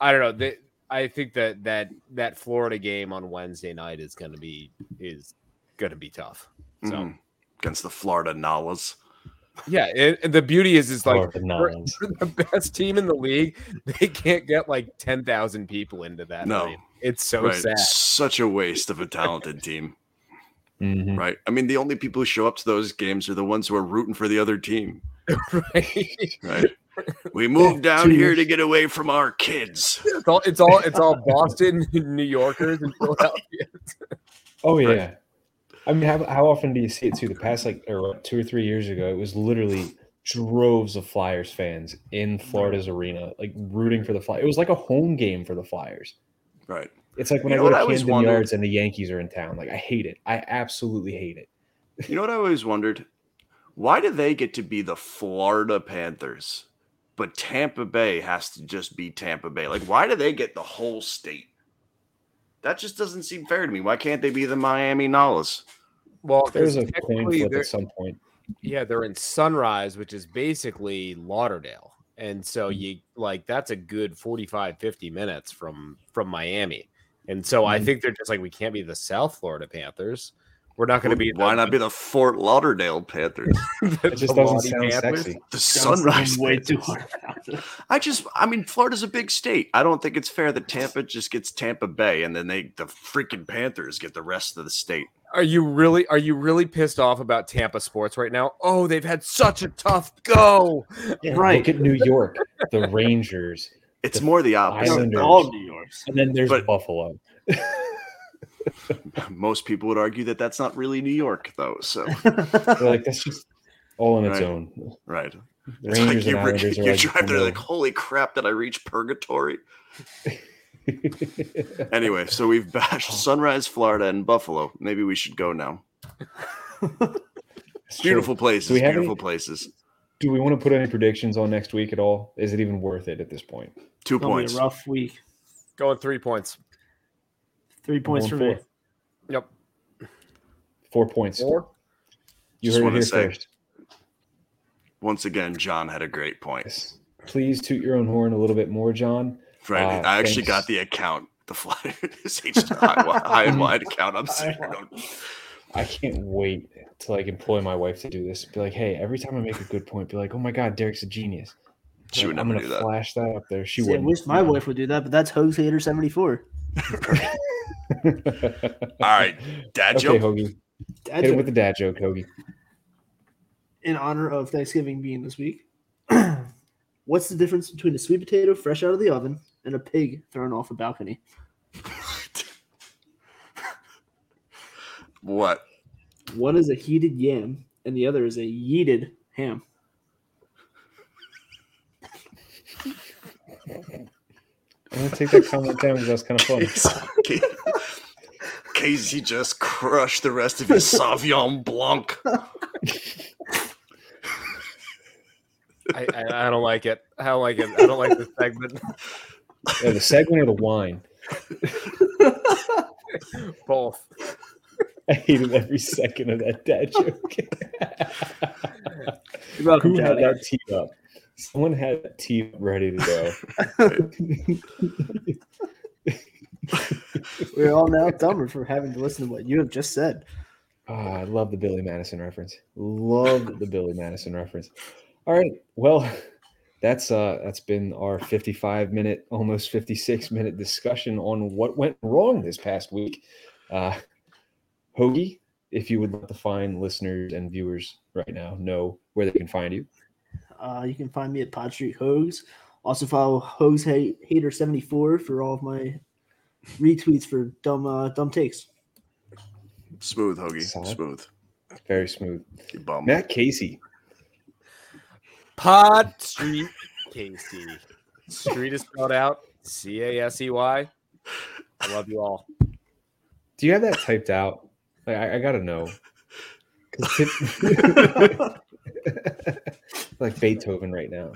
I don't know. They, I think that that that Florida game on Wednesday night is going to be is going to be tough. So Mhm. Against the Florida Nalas. Yeah, and, and the beauty is is like Florida we're, we're the best team in the league. They can't get like ten thousand people into that. No. arena. it's so right. sad. Such a waste of a talented team. Mhm. Right. I mean, the only people who show up to those games are the ones who are rooting for the other team. right? Right. We moved down here to get away from our kids. It's all it's all it's all Boston, New Yorkers, and Philadelphia. Oh yeah. Right. I mean, how, how often do you see it too? The past like or two or three years ago, it was literally droves of Flyers fans in Florida's arena, like rooting for the Flyers. It was like a home game for the Flyers. Right. It's like when You I go to I Camden wondered? Yards and the Yankees are in town. Like I hate it. I absolutely hate it. You know what I always wondered? Why do they get to be the Florida Panthers, but Tampa Bay has to just be Tampa Bay? Like, why do they get the whole state? That just doesn't seem fair to me. Why can't they be the Miami Nollas? Well, There's a coin flip at some point. Yeah, they're in Sunrise, which is basically Lauderdale. And so Mm-hmm. you like that's a good 45 50 minutes from from Miami. And so I Mhm. think they're just like we can't be the South Florida Panthers. We're not going to be Why not be the Fort Lauderdale Panthers? It just doesn't sound sexy. The Sunrise way too hard. I just, I mean, Florida's a big state. I don't think it's fair that Tampa just gets Tampa Bay and then they, the freaking Panthers, get the rest of the state. Are you really are you really pissed off about Tampa sports right now? Oh, they've had such a tough go. right. Look at New York, the Rangers, It's The more the opposite. Islanders. all New York's. and then there's But- Buffalo. Most people would argue that that's not really New York, though. So, like that's just all on its Right. own. right. The It's Rangers like you, and re- Islanders are you like drive there, like, holy crap, did I reach purgatory? Anyway, so we've bashed Sunrise, Florida, and Buffalo. Maybe we should go now. It's true. Beautiful places. Do we have beautiful any- places. Do we want to put any predictions on next week at all? Is it even worth it at this point? Two Gonna be points. a rough week. Going 3 points. Three points for me. for Yep. Four points. Four. You Just heard it wanna here say- first. Once again, John had a great point. Yes. Please toot your own horn a little bit more, John. Right. Uh, I actually thanks. got the account, the Flyer this H high, high and wide account. I'm sitting. I can't wait to like employ my wife to do this. Be like, hey, every time I make a good point, be like, oh my god, Derek's a genius. She would I'm gonna do that. flash that up there. She See, I wouldn't. wish my wife would do that, but that's Hogs Hater 74. All right, dad okay, joke. Hoagie. Dad Hit him with the dad joke, Hoagie. in honor of Thanksgiving being this week. What's the difference between a sweet potato fresh out of the oven and a pig thrown off a balcony? What? One is a heated yam, and the other is a yeeted ham. I'm gonna take that comment down because that's kind of funny. Casey- Casey just crushed the rest of his Sauvignon Blanc. I, I, I don't like it. I don't like it. I don't like this segment. Yeah, the segment or the wine. Both. I hated every second of that dad joke. Welcome, Who had Johnny. that teed up? Someone had that teed up ready to go. We're all now dumber for having to listen to what you have just said. Oh, I love the Billy Madison reference. Love the Billy Madison reference. All right. Well, that's uh that's been our 55 minute, almost 56 minute discussion on what went wrong this past week. Uh Hoagie, if you would like to find listeners and viewers right now, know where they can find you. Uh, you can find me at Pod Street Hogs. Also follow Hogs Hater 74 for all of my retweets for dumb uh, dumb takes. Smooth, Hoagie. Solid. Smooth. Very smooth. You bum. Matt Casey. Pod Street Casey. Street is spelled out C A S E Y. I love you all. Do you have that typed out? Like, I, I gotta know. tip- like Beethoven right now.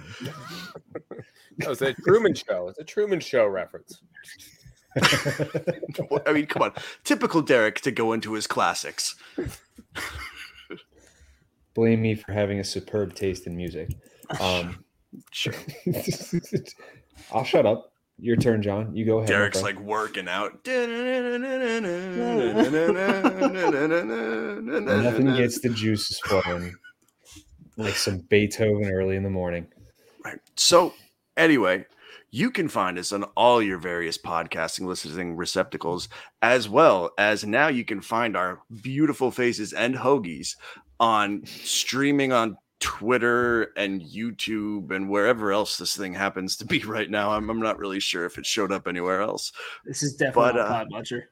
That was a Truman Show. It's a Truman Show reference. I mean, come on. Typical Derek to go into his classics. Blame me for having a superb taste in music. Um, Sure. I'll shut up. Your turn, John. You go ahead. Derek's like working out. nothing gets the juices flowing like some Beethoven early in the morning. Right. So, anyway, you can find us on all your various podcasting listening receptacles, as well as now you can find our beautiful faces and hoagies on streaming on Twitter and YouTube and wherever else this thing happens to be right now. I'm, I'm not really sure if it showed up anywhere else. This is definitely But, uh, Pod Muncher.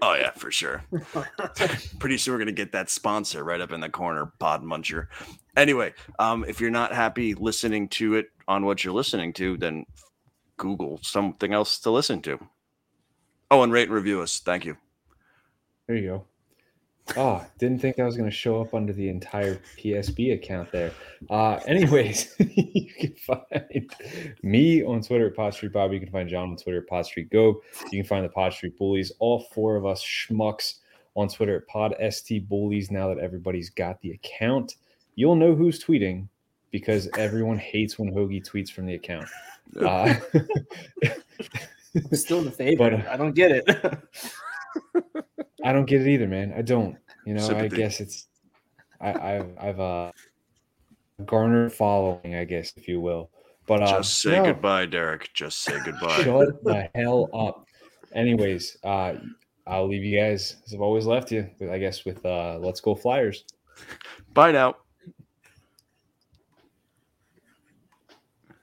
Oh yeah, for sure. Pretty soon we're gonna get that sponsor right up in the corner, Pod Muncher. Anyway, um, if you're not happy listening to it on what you're listening to, then Google something else to listen to. Oh, and rate and review us. Thank you. There you go. Oh, didn't think I was going to show up under the entire PSB account there. Uh, anyways, you can find me on Twitter at Pod Street Bob. You can find John on Twitter at Pod Street Go. You can find the Pod Street Bullies, all four of us schmucks on Twitter at Pod ST Bullies. Now that everybody's got the account, you'll know who's tweeting because everyone hates when Hoagie tweets from the account. Uh, I'm still in the favor. But, uh, I don't get it. I don't get it either, man. I don't. You know, I guess it's I, I've I've uh garnered following, I guess, if you will. But uh, Just say no, goodbye, Derek. Just say goodbye. Shut the hell up. Anyways, uh, I'll leave you guys as I've always left you. I guess with uh, let's go Flyers. Bye now.